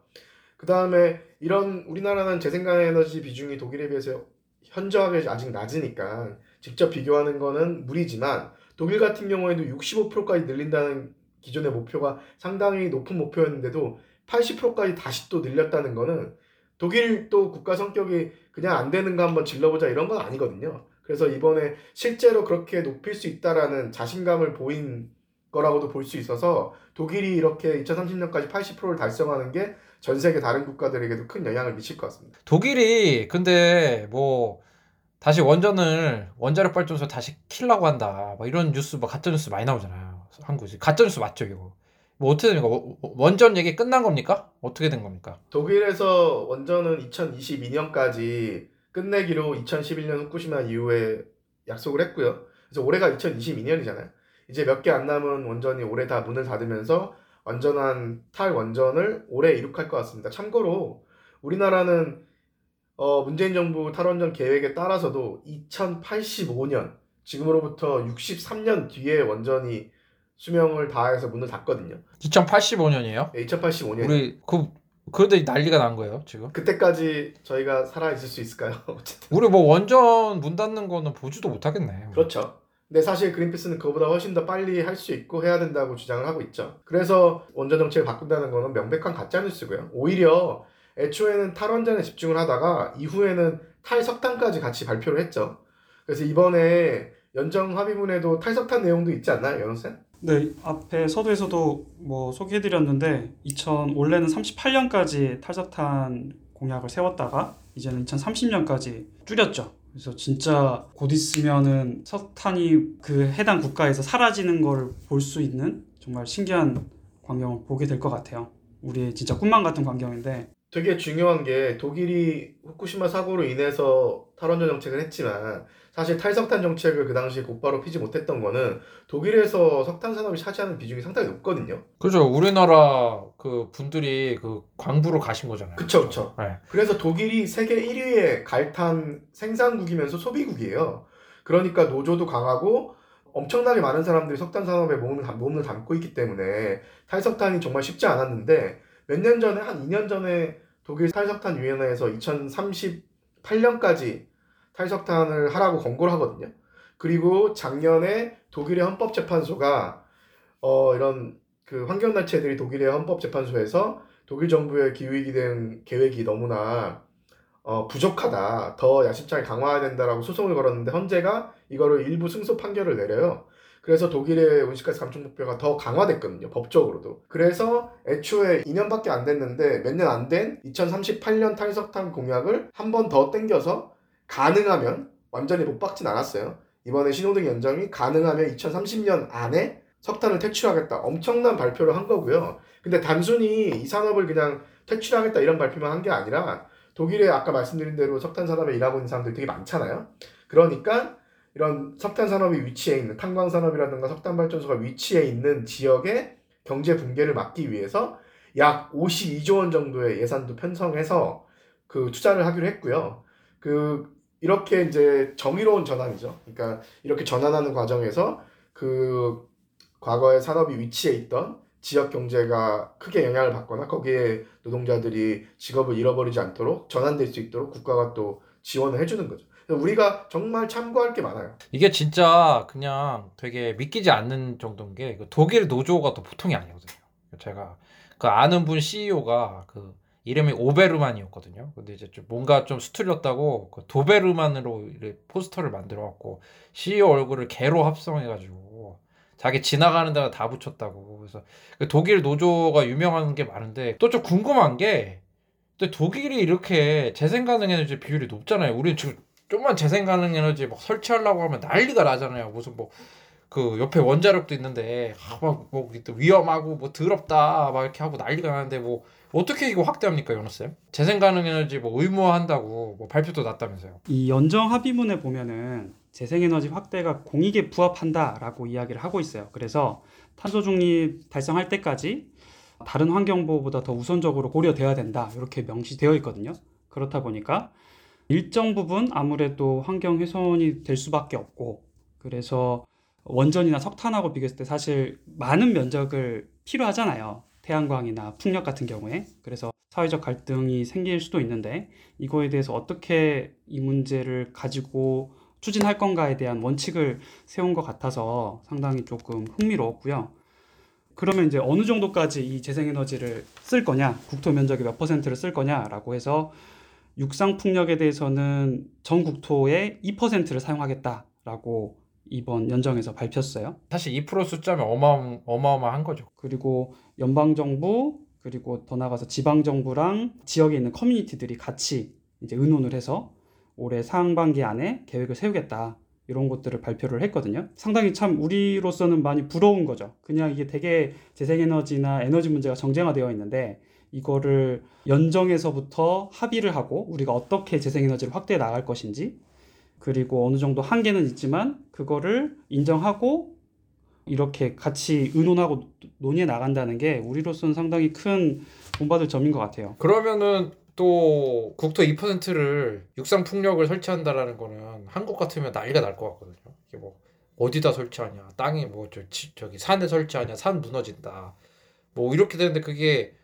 그 다음에 이런 우리나라는 재생에너지 비중이 독일에 비해서 현저하게 아직 낮으니까 직접 비교하는 거는 무리지만 독일 같은 경우에도 65%까지 늘린다는 기존의 목표가 상당히 높은 목표였는데도 80%까지 다시 또 늘렸다는 거는 독일 또 국가 성격이 그냥 안 되는 거 한번 질러보자 이런 건 아니거든요. 그래서 이번에 실제로 그렇게 높일 수 있다라는 자신감을 보인 거라고도 볼 수 있어서 독일이 이렇게 2030년까지 80%를 달성하는 게 전 세계 다른 국가들에게도 큰 영향을 미칠 것 같습니다. 독일이 근데 뭐 다시 원전을 원자력 발전소 다시 키려고 한다. 뭐 이런 뉴스 뭐 가짜 뉴스 많이 나오잖아요. 한국이 가짜 뉴스 맞죠, 이거? 뭐 어떻게 됩니까? 워- 원전 얘기 끝난 겁니까? 어떻게 된 겁니까? 독일에서 원전은 2022년까지 끝내기로 2011년 후쿠시마 이후에 약속을 했고요. 그래서 올해가 2022년이잖아요. 이제 몇 개 안 남은 원전이 올해 다 문을 닫으면서 완전한 탈원전을 올해 이룩할 것 같습니다. 참고로 우리나라는 어, 문재인 정부 탈원전 계획에 따라서도 2085년 지금으로부터 63년 뒤에 원전이 수명을 다해서 문을 닫거든요. 2085년이에요? 네, 2085년. 우리 그 그런데 난리가 난 거예요, 지금. 그때까지 저희가 살아 있을 수 있을까요? 어쨌든 우리 뭐 원전 문 닫는 거는 보지도 못하겠네. 그렇죠. 근데 사실 그린피스는 그거보다 훨씬 더 빨리 할 수 있고 해야 된다고 주장을 하고 있죠. 그래서 원전 정책을 바꾼다는 거는 명백한 가짜 뉴스고요. 오히려 애초에는 탈원전에 집중을 하다가 이후에는 탈석탄까지 같이 발표를 했죠. 그래서 이번에 연정 합의문에도 탈석탄 내용도 있지 않나요, 연호쌤? 네, 앞에 서두에서도 뭐 소개해드렸는데 2000 원래는 38년까지 탈석탄 공약을 세웠다가 이제는 2030년까지 줄였죠. 그래서 진짜 곧 있으면은 석탄이 그 해당 국가에서 사라지는 걸 볼 수 있는 정말 신기한 광경을 보게 될 것 같아요. 우리의 진짜 꿈만 같은 광경인데 되게 중요한 게 독일이 후쿠시마 사고로 인해서 탈원전 정책을 했지만 사실 탈석탄 정책을 그 당시에 곧바로 피지 못했던 거는 독일에서 석탄 산업이 차지하는 비중이 상당히 높거든요. 그죠. 우리나라 그 분들이 그 광부로 가신 거잖아요. 그쵸, 그쵸. 네. 그래서 독일이 세계 1위의 갈탄 생산국이면서 소비국이에요. 그러니까 노조도 강하고 엄청나게 많은 사람들이 석탄 산업에 몸을, 담- 몸을 담고 있기 때문에 탈석탄이 정말 쉽지 않았는데 몇 년 전에 한 2년 전에 독일 탈석탄 위원회에서 2038년까지 탈석탄을 하라고 권고를 하거든요. 그리고 작년에 독일의 헌법재판소가 어 이런 그 환경단체들이 독일의 헌법재판소에서 독일 정부의 기후위기 대응 계획이 너무나 어, 부족하다. 더 야심차게 강화해야 된다라고 소송을 걸었는데 헌재가 이거를 일부 승소 판결을 내려요. 그래서 독일의 온실가스 감축 목표가 더 강화됐거든요. 법적으로도. 그래서 애초에 2년밖에 안 됐는데 몇 년 안 된 2038년 탈석탄 공약을 한 번 더 땡겨서 가능하면 완전히 못 박진 않았어요. 이번에 신호등 연정이 가능하면 2030년 안에 석탄을 퇴출하겠다. 엄청난 발표를 한 거고요. 근데 단순히 이 산업을 그냥 퇴출하겠다 이런 발표만 한 게 아니라 독일에 아까 말씀드린 대로 석탄 산업에 일하고 있는 사람들이 되게 많잖아요. 그러니까 이런 석탄 산업이 위치해 있는 탄광 산업이라든가 석탄 발전소가 위치해 있는 지역의 경제 붕괴를 막기 위해서 약 52조 원 정도의 예산도 편성해서 그 투자를 하기로 했고요. 그 이렇게 이제 정의로운 전환이죠. 그러니까 이렇게 전환하는 과정에서 그 과거에 산업이 위치해 있던 지역 경제가 크게 영향을 받거나 거기에 노동자들이 직업을 잃어버리지 않도록 전환될 수 있도록 국가가 또 지원을 해주는 거죠. 우리가 정말 참고할 게 많아요. 이게 진짜 그냥 되게 믿기지 않는 정도인 게그 독일 노조가 또 보통이 아니거든요. 제가 그 아는 분 CEO가 그 이름이 오베르만이었거든요. 근데 이제 좀 뭔가 좀 수틀렸다고 그 도베르만으로 포스터를 만들어 갖고 CEO 얼굴을 개로 합성해 가지고 자기 지나가는 데가 다 붙였다고. 그래서 그 독일 노조가 유명한 게 많은데 또 좀 궁금한 게 근데 독일이 이렇게 재생 가능 에너지 비율이 높잖아요. 우리는 지금 좀만 재생 가능 에너지 막 설치하려고 하면 난리가 나잖아요. 무슨 뭐 그 옆에 원자력도 있는데 막뭐 위험하고 뭐 더럽다 막 이렇게 하고 난리가 나는데 뭐 어떻게 이거 확대합니까, 연호 쌤? 재생 가능 에너지 뭐 의무화한다고 뭐 발표도 났다면서요. 이 연정 합의문에 보면은 재생에너지 확대가 공익에 부합한다라고 이야기를 하고 있어요. 그래서 탄소 중립 달성할 때까지 다른 환경 보호보다 더 우선적으로 고려돼야 된다. 이렇게 명시되어 있거든요. 그렇다 보니까 일정 부분 아무래도 환경 훼손이 될 수밖에 없고 그래서 원전이나 석탄하고 비교했을 때 사실 많은 면적을 필요하잖아요. 태양광이나 풍력 같은 경우에. 그래서 사회적 갈등이 생길 수도 있는데 이거에 대해서 어떻게 이 문제를 가지고 추진할 건가에 대한 원칙을 세운 것 같아서 상당히 조금 흥미로웠고요. 그러면 이제 어느 정도까지 이 재생에너지를 쓸 거냐, 국토 면적의 몇 퍼센트를 쓸 거냐라고 해서 육상 풍력에 대해서는 전 국토의 2%를 사용하겠다라고 이번 연정에서 밝혔어요. 사실 2% 숫자면 어마어마, 어마어마한 거죠. 그리고 연방 정부 그리고 더 나아가서 지방 정부랑 지역에 있는 커뮤니티들이 같이 이제 의논을 해서 올해 상반기 안에 계획을 세우겠다 이런 것들을 발표를 했거든요. 상당히 참 우리로서는 많이 부러운 거죠. 그냥 이게 되게 재생에너지나 에너지 문제가 정쟁화되어 있는데 이거를 연정에서부터 합의를 하고 우리가 어떻게 재생에너지를 확대해 나갈 것인지 그리고 어느 정도 한계는 있지만 그거를 인정하고 이렇게 같이 의논하고 논의해 나간다는 게 우리로서는 상당히 큰 본받을 점인 것 같아요. 그러면은 또 국토 2%를 육상 풍력을 설치한다라는 거는 한국 같으면 난리가 날 것 같거든요. 이게 뭐 어디다 설치하냐, 땅이 뭐 저, 저기 산에 설치하냐, 산 무너진다. 뭐 이렇게 되는데 그게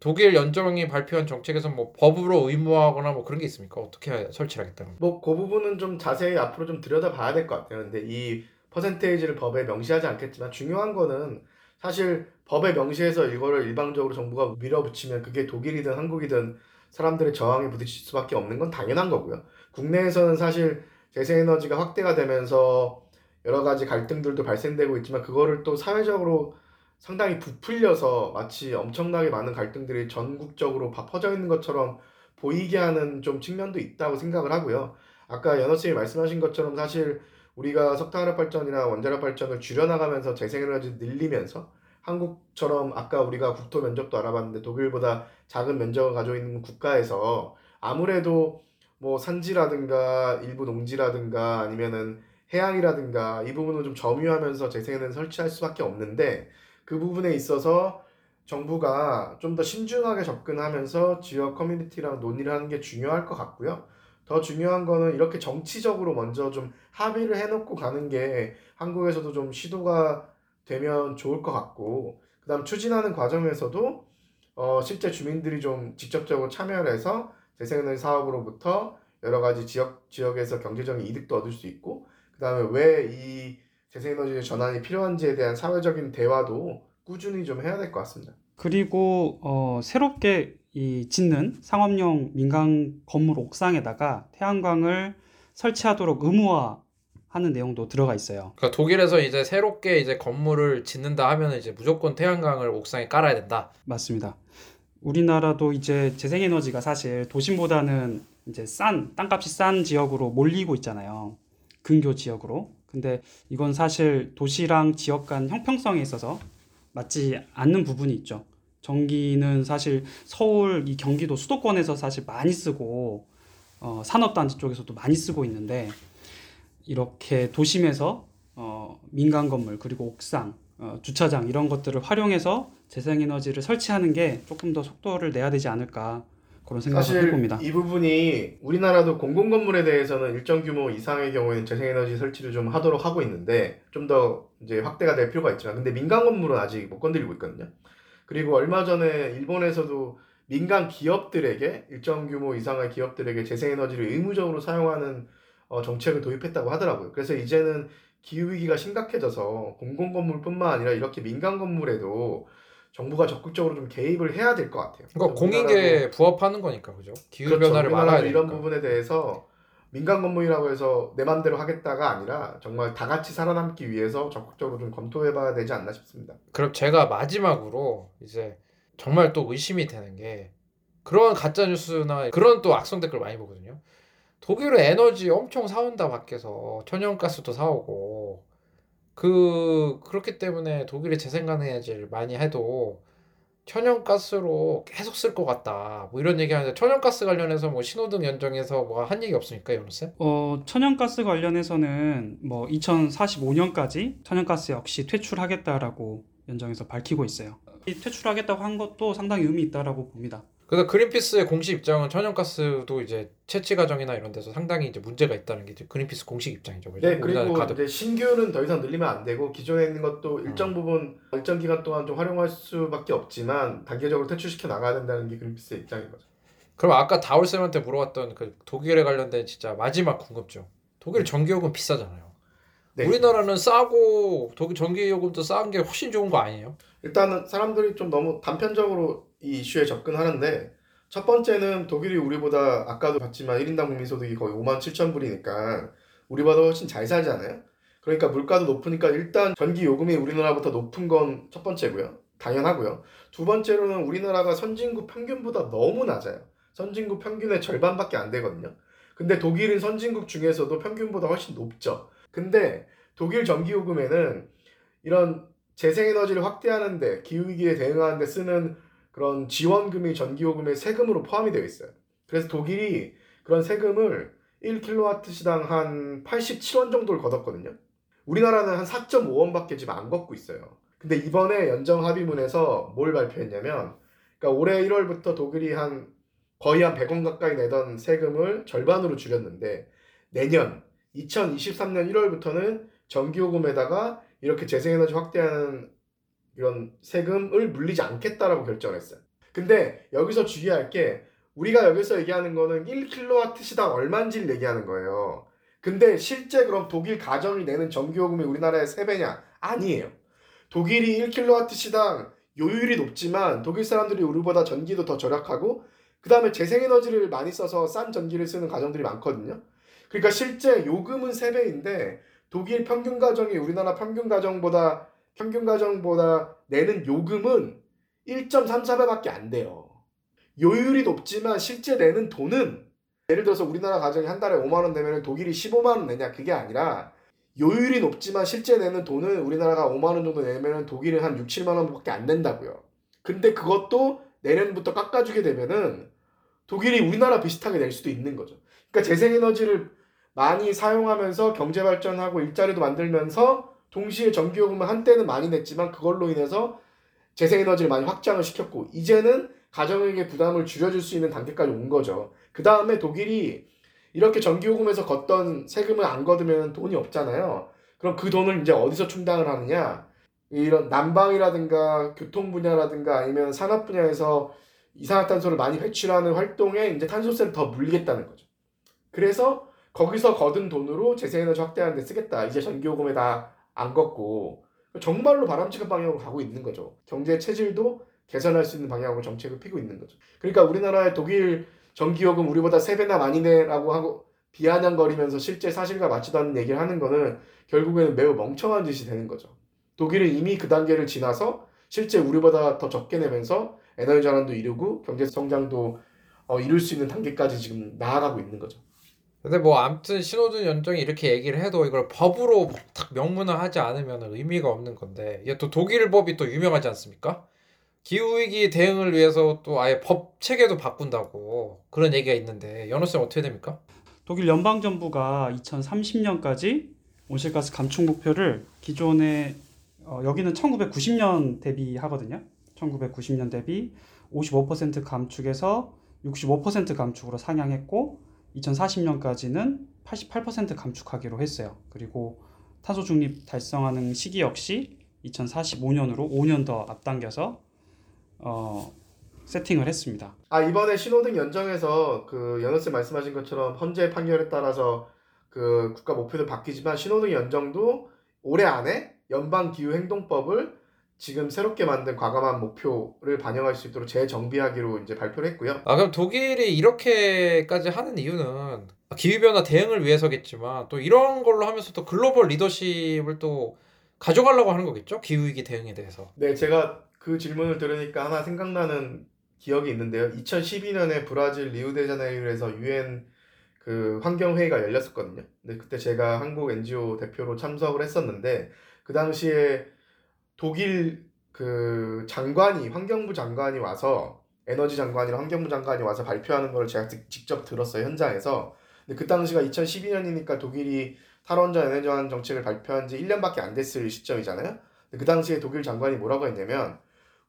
독일 연정이 발표한 정책에서 뭐 법으로 의무화하거나 뭐 그런 게 있습니까? 어떻게 설치를 하겠다는 거? 뭐그 부분은 좀 자세히 앞으로 좀 들여다봐야 될 것 같아요. 근데 이 퍼센테이지를 법에 명시하지 않겠지만 중요한 거는 사실 법에 명시해서 이거를 일방적으로 정부가 밀어붙이면 그게 독일이든 한국이든 사람들의 저항에 부딪힐 수밖에 없는 건 당연한 거고요. 국내에서는 사실 재생에너지가 확대가 되면서 여러 가지 갈등들도 발생되고 있지만 그거를 또 사회적으로 상당히 부풀려서 마치 엄청나게 많은 갈등들이 전국적으로 다 퍼져 있는 것처럼 보이게 하는 좀 측면도 있다고 생각을 하고요. 아까 연호 쌤이 말씀하신 것처럼 사실 우리가 석탄화력 발전이나 원자력 발전을 줄여나가면서 재생에너지 늘리면서 한국처럼 아까 우리가 국토 면적도 알아봤는데 독일보다 작은 면적을 가지고 있는 국가에서 아무래도 뭐 산지라든가 일부 농지라든가 아니면은 해양이라든가 이 부분을 좀 점유하면서 재생에너지 설치할 수밖에 없는데 그 부분에 있어서 정부가 좀 더 신중하게 접근하면서 지역 커뮤니티랑 논의를 하는 게 중요할 것 같고요. 더 중요한 거는 이렇게 정치적으로 먼저 좀 합의를 해놓고 가는 게 한국에서도 좀 시도가 되면 좋을 것 같고, 그 다음 추진하는 과정에서도 어, 실제 주민들이 좀 직접적으로 참여를 해서 재생에너지 사업으로부터 여러 가지 지역, 지역에서 경제적인 이득도 얻을 수 있고, 그 다음에 왜이 재생에너지 전환이 필요한지에 대한 사회적인 대화도 꾸준히 좀 해야 될 것 같습니다. 그리고 어, 새롭게 이 짓는 상업용 민간 건물 옥상에다가 태양광을 설치하도록 의무화 하는 내용도 들어가 있어요. 그러니까 독일에서 이제 새롭게 이제 건물을 짓는다 하면 이제 무조건 태양광을 옥상에 깔아야 된다. 맞습니다. 우리나라도 이제 재생에너지가 사실 도심보다는 이제 싼 땅값이 싼 지역으로 몰리고 있잖아요. 근교 지역으로. 근데 이건 사실 도시랑 지역 간 형평성에 있어서 맞지 않는 부분이 있죠. 전기는 사실 서울 이 경기도 수도권에서 사실 많이 쓰고 어, 산업단지 쪽에서도 많이 쓰고 있는데 이렇게 도심에서 어, 민간 건물 그리고 옥상 어, 주차장 이런 것들을 활용해서 재생에너지를 설치하는 게 조금 더 속도를 내야 되지 않을까 그런 생각을 사실 해봅니다. 이 부분이 우리나라도 공공 건물에 대해서는 일정 규모 이상의 경우에는 재생에너지 설치를 좀 하도록 하고 있는데 좀 더 이제 확대가 될 필요가 있지만 근데 민간 건물은 아직 못 건드리고 있거든요. 그리고 얼마 전에 일본에서도 민간 기업들에게 일정 규모 이상의 기업들에게 재생에너지를 의무적으로 사용하는 어, 정책을 도입했다고 하더라고요. 그래서 이제는 기후 위기가 심각해져서 공공 건물뿐만 아니라 이렇게 민간 건물에도 정부가 적극적으로 좀 개입을 해야 될 것 같아요. 그러니까 공익에 부합하는 거니까 그죠? 기후 그렇죠. 변화를 막아야 이런 되니까. 부분에 대해서 민간 건물이라고 해서 내 맘대로 하겠다가 아니라 정말 다 같이 살아남기 위해서 적극적으로 좀 검토해봐야 되지 않나 싶습니다. 그럼 제가 마지막으로 이제 정말 또 의심이 되는 게 그런 가짜 뉴스나 그런 또 악성 댓글 많이 보거든요. 독일은 에너지 엄청 사온다 밖에서 천연가스도 사오고 그 그렇기 때문에 독일이 재생가능에너지를 많이 해도 천연가스로 계속 쓸 것 같다. 뭐 이런 얘기하는데 천연가스 관련해서 뭐 신호등 연정에서 뭐 한 얘기 없습니까, 연우 쌤? 어, 천연가스 관련해서는 뭐 2045년까지 천연가스 역시 퇴출하겠다라고 연정에서 밝히고 있어요. 이 퇴출하겠다고 한 것도 상당히 의미 있다라고 봅니다. 그래서 그린피스의 공식 입장은 천연가스도 이제 채취 과정이나 이런 데서 상당히 이제 문제가 있다는 게 이제 그린피스 공식 입장이죠. 네, 그리고 가도 이제 신규는 더 이상 늘리면 안 되고 기존에 있는 것도 일정 부분 일정 기간 동안 좀 활용할 수밖에 없지만 단계적으로 퇴출시켜 나가야 된다는 게 그린피스의 입장인 거죠. 그럼 아까 다울쌤한테 물어봤던 그 독일에 관련된 진짜 마지막 궁금증. 독일 전기요금 비싸잖아요. 네. 우리나라는 싸고 독일 전기요금도 싼 게 훨씬 좋은 거 아니에요? 일단은 사람들이 좀 너무 단편적으로 이 이슈에 접근하는데 첫 번째는 독일이 우리보다 아까도 봤지만 1인당 국민소득이 거의 5만 7천 불이니까 우리보다 훨씬 잘 살잖아요. 그러니까 물가도 높으니까 일단 전기 요금이 우리나라보다 높은 건 첫 번째고요. 당연하고요. 두 번째로는 우리나라가 선진국 평균보다 너무 낮아요. 선진국 평균의 절반밖에 안 되거든요. 근데 독일은 선진국 중에서도 평균보다 훨씬 높죠. 근데 독일 전기 요금에는 이런 재생에너지를 확대하는데 기후위기에 대응하는데 쓰는 그런 지원금이 전기요금의 세금으로 포함이 되어 있어요. 그래서 독일이 그런 세금을 1kW시당 한 87원 정도를 걷었거든요. 우리나라는 한 4.5원밖에 지금 안 걷고 있어요. 근데 이번에 연정 합의문에서 뭘 발표했냐면, 그러니까 올해 1월부터 독일이 한 거의 한 100원 가까이 내던 세금을 절반으로 줄였는데 내년 2023년 1월부터는 전기요금에다가 이렇게 재생에너지 확대하는 이런 세금을 물리지 않겠다라고 결정했어요. 근데 여기서 주의할 게 우리가 여기서 얘기하는 거는 1kW시당 얼마인지를 얘기하는 거예요. 근데 실제 그럼 독일 가정이 내는 전기요금이 우리나라의 3배냐? 아니에요. 독일이 1kW시당 요율이 높지만 독일 사람들이 우리보다 전기도 더 절약하고 그 다음에 재생에너지를 많이 써서 싼 전기를 쓰는 가정들이 많거든요. 그러니까 실제 요금은 3배인데 독일 평균 가정이 우리나라 평균 가정보다 평균 가정보다 내는 요금은 1.34배밖에 안 돼요. 요율이 높지만 실제 내는 돈은 예를 들어서 우리나라 가정이 한 달에 5만 원 내면 독일이 15만 원 내냐 그게 아니라 요율이 높지만 실제 내는 돈은 우리나라가 5만 원 정도 내면 독일은 한 6, 7만 원밖에 안 낸다고요. 근데 그것도 내년부터 깎아주게 되면은 독일이 우리나라 비슷하게 낼 수도 있는 거죠. 그러니까 재생에너지를 많이 사용하면서 경제 발전하고 일자리도 만들면서 동시에 전기요금을 한때는 많이 냈지만 그걸로 인해서 재생에너지를 많이 확장을 시켰고 이제는 가정에게 부담을 줄여줄 수 있는 단계까지 온 거죠. 그 다음에 독일이 이렇게 전기요금에서 걷던 세금을 안 걷으면 돈이 없잖아요. 그럼 그 돈을 이제 어디서 충당을 하느냐? 이런 난방이라든가 교통 분야라든가 아니면 산업 분야에서 이산화탄소를 많이 배출하는 활동에 이제 탄소세를 더 물리겠다는 거죠. 그래서 거기서 거둔 돈으로 재생에너지 확대하는 데 쓰겠다. 이제 전기요금에 다 안 걷고 정말로 바람직한 방향으로 가고 있는 거죠. 경제 체질도 개선할 수 있는 방향으로 정책을 피고 있는 거죠. 그러니까 우리나라의 독일 전기요금 우리보다 3배나 많이 내라고 하고 비아냥거리면서 실제 사실과 맞지도 않는 얘기를 하는 거는 결국에는 매우 멍청한 짓이 되는 거죠. 독일은 이미 그 단계를 지나서 실제 우리보다 더 적게 내면서 에너지 전환도 이루고 경제 성장도 어, 이룰 수 있는 단계까지 지금 나아가고 있는 거죠. 근데 뭐 아무튼 신호등 연정이 이렇게 얘기를 해도 이걸 법으로 딱 명문화 하지 않으면 의미가 없는 건데 이게 또 독일 법이 또 유명하지 않습니까? 기후 위기 대응을 위해서 또 아예 법 체계도 바꾼다고 그런 얘기가 있는데 연호 쌤 어떻게 됩니까? 독일 연방 정부가 2030년까지 온실가스 감축 목표를 기존에 어, 여기는 1990년 대비 하거든요. 1990년 대비 55% 감축에서 65% 감축으로 상향했고 2040년까지는 88% 감축하기로 했어요. 그리고 탄소 중립 달성하는 시기 역시 2045년으로 5년 더 앞당겨서 어, 세팅을 했습니다. 아 이번에 신호등 연정에서 그 연호쌤 말씀하신 것처럼 헌재 판결에 따라서 그 국가 목표도 바뀌지만 신호등 연정도 올해 안에 연방 기후 행동법을 지금 새롭게 만든 과감한 목표를 반영할 수 있도록 재정비하기로 이제 발표를 했고요. 아, 그럼 독일이 이렇게까지 하는 이유는 기후변화 대응을 위해서겠지만 또 이런 걸로 하면서 또 글로벌 리더십을 또 가져가려고 하는 거겠죠? 기후위기 대응에 대해서. 네, 제가 그 질문을 들으니까 하나 생각나는 기억이 있는데요. 2012년에 브라질 리우데자네이루에서 유엔 그 환경회의가 열렸었거든요. 근데 그때 제가 한국 NGO 대표로 참석을 했었는데 그 당시에 독일 그 장관이 환경부 장관이 와서 에너지 장관이랑 환경부 장관이 와서 발표하는 걸 제가 직- 직접 들었어요 현장에서. 근데 그 당시가 2012년이니까 독일이 탈원전 에너지원 정책을 발표한 지 1년밖에 안 됐을 시점이잖아요. 근데 그 당시에 독일 장관이 뭐라고 했냐면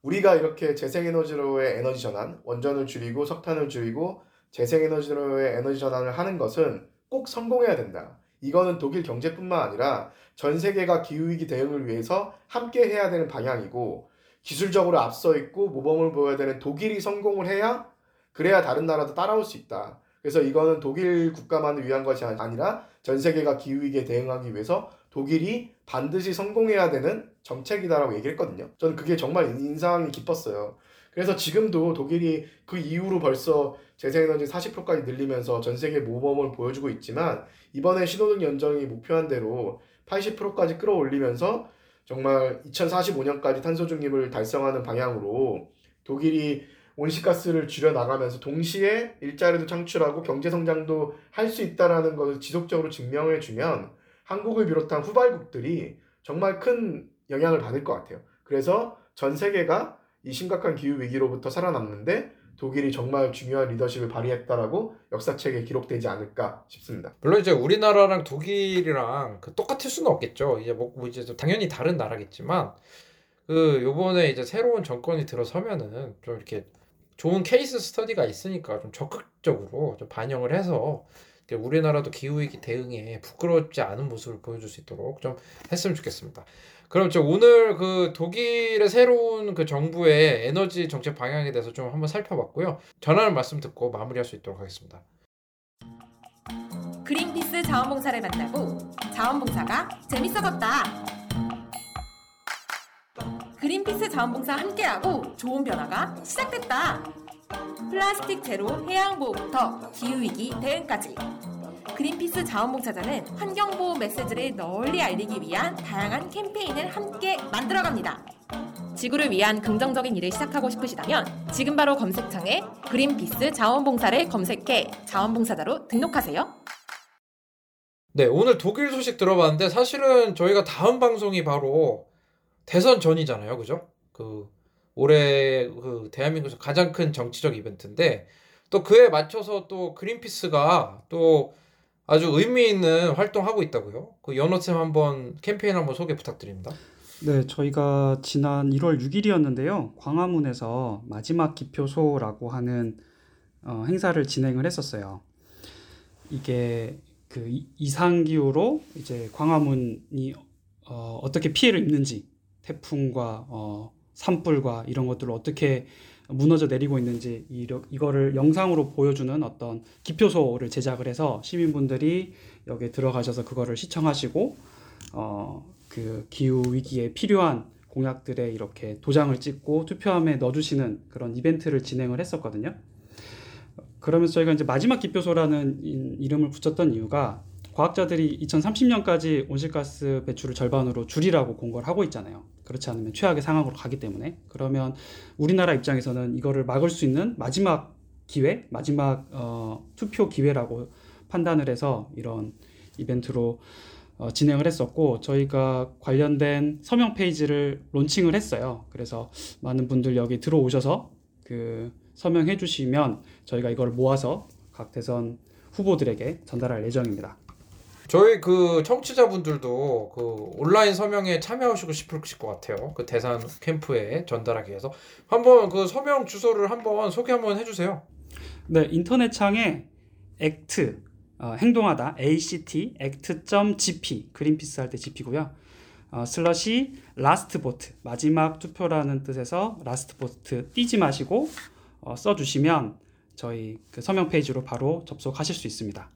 우리가 이렇게 재생에너지로의 에너지 전환, 원전을 줄이고 석탄을 줄이고 재생에너지로의 에너지 전환을 하는 것은 꼭 성공해야 된다. 이거는 독일 경제뿐만 아니라 전 세계가 기후위기 대응을 위해서 함께 해야 되는 방향이고 기술적으로 앞서 있고 모범을 보여야 되는 독일이 성공을 해야 그래야 다른 나라도 따라올 수 있다. 그래서 이거는 독일 국가만을 위한 것이 아니라 전 세계가 기후위기에 대응하기 위해서 독일이 반드시 성공해야 되는 정책이다라고 얘기를 했거든요. 저는 그게 정말 인상이 깊었어요. 그래서 지금도 독일이 그 이후로 벌써 재생에너지 40%까지 늘리면서 전 세계 모범을 보여주고 있지만 이번에 신호등 연정이 목표한 대로 80%까지 끌어올리면서 정말 2045년까지 탄소 중립을 달성하는 방향으로 독일이 온실가스를 줄여 나가면서 동시에 일자리도 창출하고 경제 성장도 할 수 있다라는 것을 지속적으로 증명해 주면 한국을 비롯한 후발국들이 정말 큰 영향을 받을 것 같아요. 그래서 전 세계가 이 심각한 기후 위기로부터 살아남는데 독일이 정말 중요한 리더십을 발휘했다라고 역사책에 기록되지 않을까 싶습니다. 물론 이제 우리나라랑 독일이랑 그 똑같을 수는 없겠죠. 이제 뭐, 뭐 이제 좀 당연히 다른 나라겠지만 그 요번에 이제 새로운 정권이 들어서면은 좀 이렇게 좋은 케이스 스터디가 있으니까 좀 적극적으로 좀 반영을 해서 우리나라도 기후위기 대응에 부끄럽지 않은 모습을 보여줄 수 있도록 좀 했으면 좋겠습니다. 그럼 저 오늘 그 독일의 새로운 그 정부의 에너지 정책 방향에 대해서 좀 한번 살펴봤고요. 전하는 말씀 듣고 마무리할 수 있도록 하겠습니다. 그린피스 자원봉사를 만나고 자원봉사가 재밌어졌다. 그린피스 자원봉사 함께하고 좋은 변화가 시작됐다. 플라스틱 제로 해양 보호부터 기후 위기 대응까지. 그린피스 자원봉사자는 환경보호 메시지를 널리 알리기 위한 다양한 캠페인을 함께 만들어갑니다. 지구를 위한 긍정적인 일을 시작하고 싶으시다면 지금 바로 검색창에 그린피스 자원봉사를 검색해 자원봉사자로 등록하세요. 네, 오늘 독일 소식 들어봤는데 사실은 저희가 다음 방송이 바로 대선 전이잖아요. 그죠? 그 올해 그 대한민국에서 가장 큰 정치적 이벤트인데 또 그에 맞춰서 또 그린피스가 또 아주 의미 있는 활동하고 있다고요. 그 연호쌤 한번 캠페인 한번 소개 부탁드립니다. 네, 저희가 지난 1월 6일이었는데요. 광화문에서 마지막 기표소라고 하는 어, 행사를 진행을 했었어요. 이게 그 이- 이상기후로 이제 광화문이 어, 어떻게 피해를 입는지 태풍과 어, 산불과 이런 것들을 어떻게 무너져 내리고 있는지 이거를 영상으로 보여주는 어떤 기표소를 제작을 해서 시민분들이 여기에 들어가셔서 그거를 시청하시고 어, 그 기후 위기에 필요한 공약들에 이렇게 도장을 찍고 투표함에 넣어주시는 그런 이벤트를 진행을 했었거든요. 그러면서 저희가 이제 마지막 기표소라는 이- 이름을 붙였던 이유가 과학자들이 2030년까지 온실가스 배출을 절반으로 줄이라고 공고를 하고 있잖아요. 그렇지 않으면 최악의 상황으로 가기 때문에 그러면 우리나라 입장에서는 이거를 막을 수 있는 마지막 기회, 마지막 어, 투표 기회라고 판단을 해서 이런 이벤트로 어, 진행을 했었고 저희가 관련된 서명 페이지를 론칭을 했어요. 그래서 많은 분들 여기 들어오셔서 그 서명해 주시면 저희가 이걸 모아서 각 대선 후보들에게 전달할 예정입니다. 저희 그 청취자분들도 그 온라인 서명에 참여하시고 싶으실 것 같아요. 그 대선 캠프에 전달하기 위해서 한번 그 서명 주소를 한번 소개 한번 해주세요. 네, 인터넷 창에 act 어, 행동하다 act act.gp 그린피스 할 때 gp고요. 어, slash last vote 마지막 투표라는 뜻에서 last vote 띄지 마시고 어, 써주시면 저희 그 서명 페이지로 바로 접속하실 수 있습니다.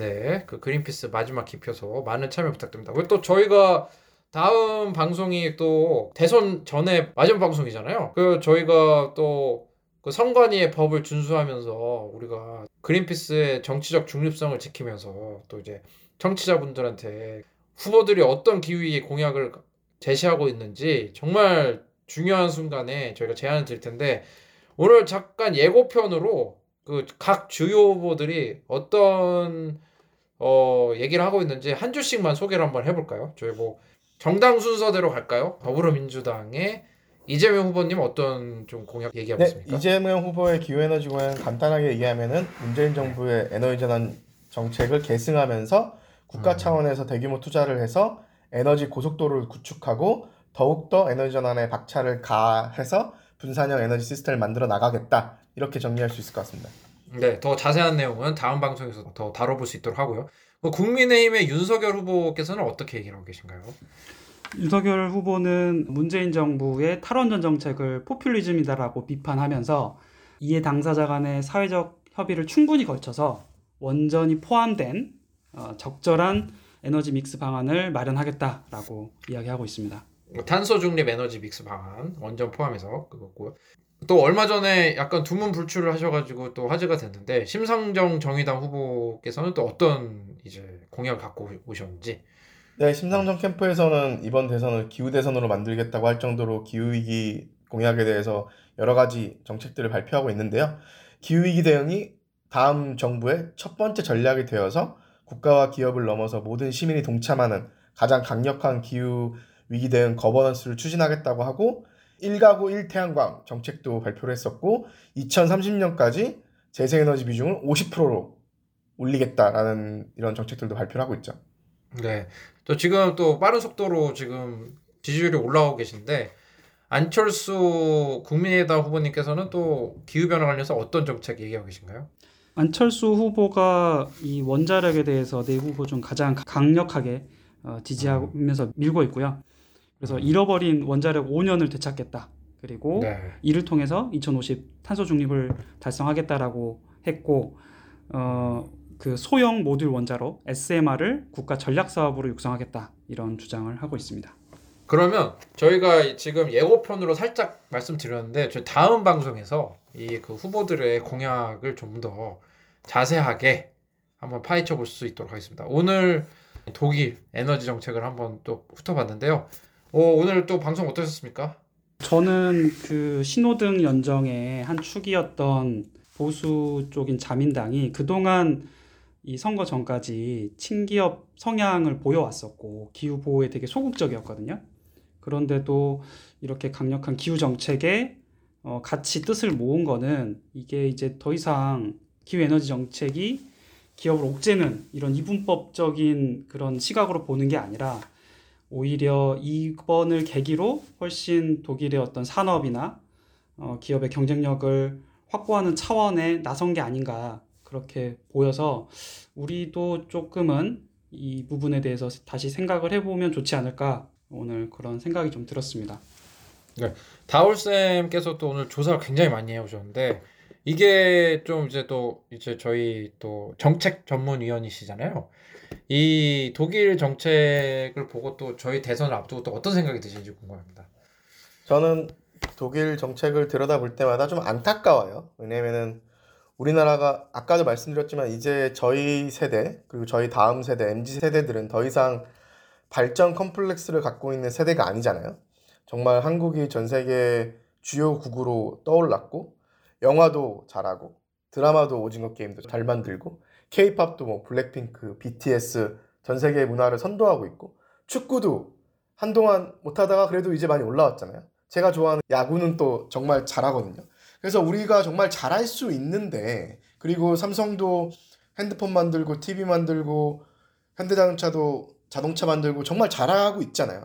네, 그 그린피스 마지막 기표서 많은 참여 부탁드립니다. 그리고 또 저희가 다음 방송이 또 대선 전에 마지막 방송이잖아요. 그 저희가 또 그 선관위의 법을 준수하면서 우리가 그린피스의 정치적 중립성을 지키면서 또 이제 청취자분들한테 후보들이 어떤 기후위기 공약을 제시하고 있는지 정말 중요한 순간에 저희가 제안을 드릴 텐데 오늘 잠깐 예고편으로 그 각 주요 후보들이 어떤 어 얘기를 하고 있는지 한 줄씩만 소개를 한번 해볼까요? 저희 뭐 정당 순서대로 갈까요? 더불어민주당의 이재명 후보님 어떤 좀 공약 얘기하고 네, 있습니까? 이재명 후보의 기후에너지 공약 간단하게 얘기하면은 문재인 정부의 에너지 전환 정책을 계승하면서 국가 음. 차원에서 대규모 투자를 해서 에너지 고속도로를 구축하고 더욱더 에너지 전환에 박차를 가해서 분산형 에너지 시스템을 만들어 나가겠다. 이렇게 정리할 수 있을 것 같습니다. 네, 더 자세한 내용은 다음 방송에서 더 다뤄볼 수 있도록 하고요. 그 국민의힘의 윤석열 후보께서는 어떻게 얘기를 하고 계신가요? 윤석열 후보는 문재인 정부의 탈원전 정책을 포퓰리즘이다라고 비판하면서 이에 당사자 간의 사회적 협의를 충분히 거쳐서 원전이 포함된 어, 적절한 에너지 믹스 방안을 마련하겠다라고 이야기하고 있습니다. 탄소 중립 에너지 믹스 방안 원전 포함해서 그거고요. 또 얼마 전에 약간 두문 불출을 하셔가지고 또 화제가 됐는데 심상정 정의당 후보께서는 또 어떤 이제 공약을 갖고 오셨는지 네, 심상정 캠프에서는 이번 대선을 기후 대선으로 만들겠다고 할 정도로 기후 위기 공약에 대해서 여러 가지 정책들을 발표하고 있는데요. 기후 위기 대응이 다음 정부의 첫 번째 전략이 되어서 국가와 기업을 넘어서 모든 시민이 동참하는 가장 강력한 기후 위기 대응 거버넌스를 추진하겠다고 하고 1가구 1태양광 정책도 발표를 했었고 2030년까지 재생에너지 비중을 50%로 올리겠다라는 이런 정책들도 발표를 하고 있죠. 네. 또 지금 또 빠른 속도로 지금 지지율이 올라오고 계신데 안철수 국민의당 후보님께서는 또 기후 변화 관련해서 어떤 정책 얘기하고 계신가요? 안철수 후보가 이 원자력에 대해서 내 후보 중 가장 강력하게 어, 지지하면서 밀고 있고요. 그래서 잃어버린 원자력 5년을 되찾겠다. 그리고 네. 이를 통해서 2050 탄소 중립을 달성하겠다라고 했고 어, 그 소형 모듈 원자로 SMR을 국가 전략 사업으로 육성하겠다 이런 주장을 하고 있습니다. 그러면 저희가 지금 예고편으로 살짝 말씀드렸는데 저희 다음 방송에서 이 그 후보들의 공약을 좀 더 자세하게 한번 파헤쳐 볼 수 있도록 하겠습니다. 오늘 독일 에너지 정책을 한번 또 훑어봤는데요. 오, 오늘 또 방송 어떠셨습니까? 저는 그 신호등 연정의 한 축이었던 보수 쪽인 자민당이 그동안 이 선거 전까지 친기업 성향을 보여왔었고 기후 보호에 되게 소극적이었거든요. 그런데도 이렇게 강력한 기후 정책에 어, 같이 뜻을 모은 거는 이게 이제 더 이상 기후 에너지 정책이 기업을 옥죄는 이런 이분법적인 그런 시각으로 보는 게 아니라 오히려 이번을 계기로 훨씬 독일의 어떤 산업이나 어, 기업의 경쟁력을 확보하는 차원에 나선 게 아닌가 그렇게 보여서 우리도 조금은 이 부분에 대해서 다시 생각을 해보면 좋지 않을까 오늘 그런 생각이 좀 들었습니다. 다울쌤께서 또 오늘 조사를 굉장히 많이 해오셨는데 이게 좀 이제 또 이제 저희 또 정책 전문위원이시잖아요. 이 독일 정책을 보고 또 저희 대선을 앞두고 또 어떤 생각이 드시는지 궁금합니다. 저는 독일 정책을 들여다볼 때마다 좀 안타까워요. 왜냐면은 우리나라가 아까도 말씀드렸지만 이제 저희 세대 그리고 저희 다음 세대 MZ 세대들은 더 이상 발전 컴플렉스를 갖고 있는 세대가 아니잖아요. 정말 한국이 전 세계 주요 국으로 떠올랐고 영화도 잘하고 드라마도 오징어 게임도 잘 만들고 케이팝도 뭐 블랙핑크, BTS 전 세계 문화를 선도하고 있고 축구도 한동안 못하다가 그래도 이제 많이 올라왔잖아요. 제가 좋아하는 야구는 또 정말 잘하거든요. 그래서 우리가 정말 잘할 수 있는데 그리고 삼성도 핸드폰 만들고 TV 만들고 현대자동차도 자동차 만들고 정말 잘하고 있잖아요.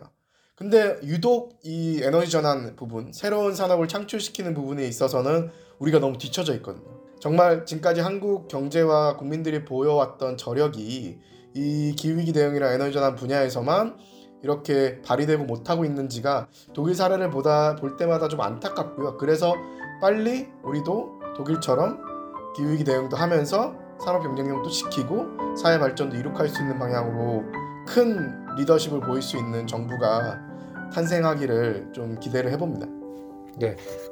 근데 유독 이 에너지 전환 부분, 새로운 산업을 창출시키는 부분에 있어서는 우리가 너무 뒤처져 있거든요. 정말 지금까지 한국 경제와 국민들이 보여왔던 저력이 이 기후위기 대응이나 에너지 전환 분야에서만 이렇게 발휘되고 못하고 있는지가 독일 사례를 보다 볼 때마다 좀 안타깝고요. 그래서 빨리 우리도 독일처럼 기후위기 대응도 하면서 산업 경쟁력도 지키고 사회 발전도 이룩할 수 있는 방향으로 큰 리더십을 보일 수 있는 정부가 탄생하기를 좀 기대를 해봅니다.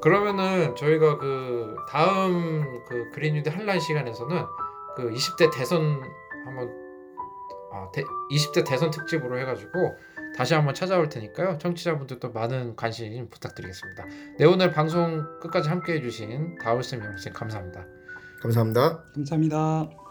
그러면은 저희가 그 다음 그 그린 뉴딜 한라인 시간에서는 그 20대 대선 한번 아, 대, 20대 대선 특집으로 해가지고 다시 한번 찾아올 테니까요. 청취자분들도 많은 관심 부탁드리겠습니다. 네 오늘 방송 끝까지 함께해 주신 다울쌤 영쌤 감사합니다. 감사합니다. 감사합니다.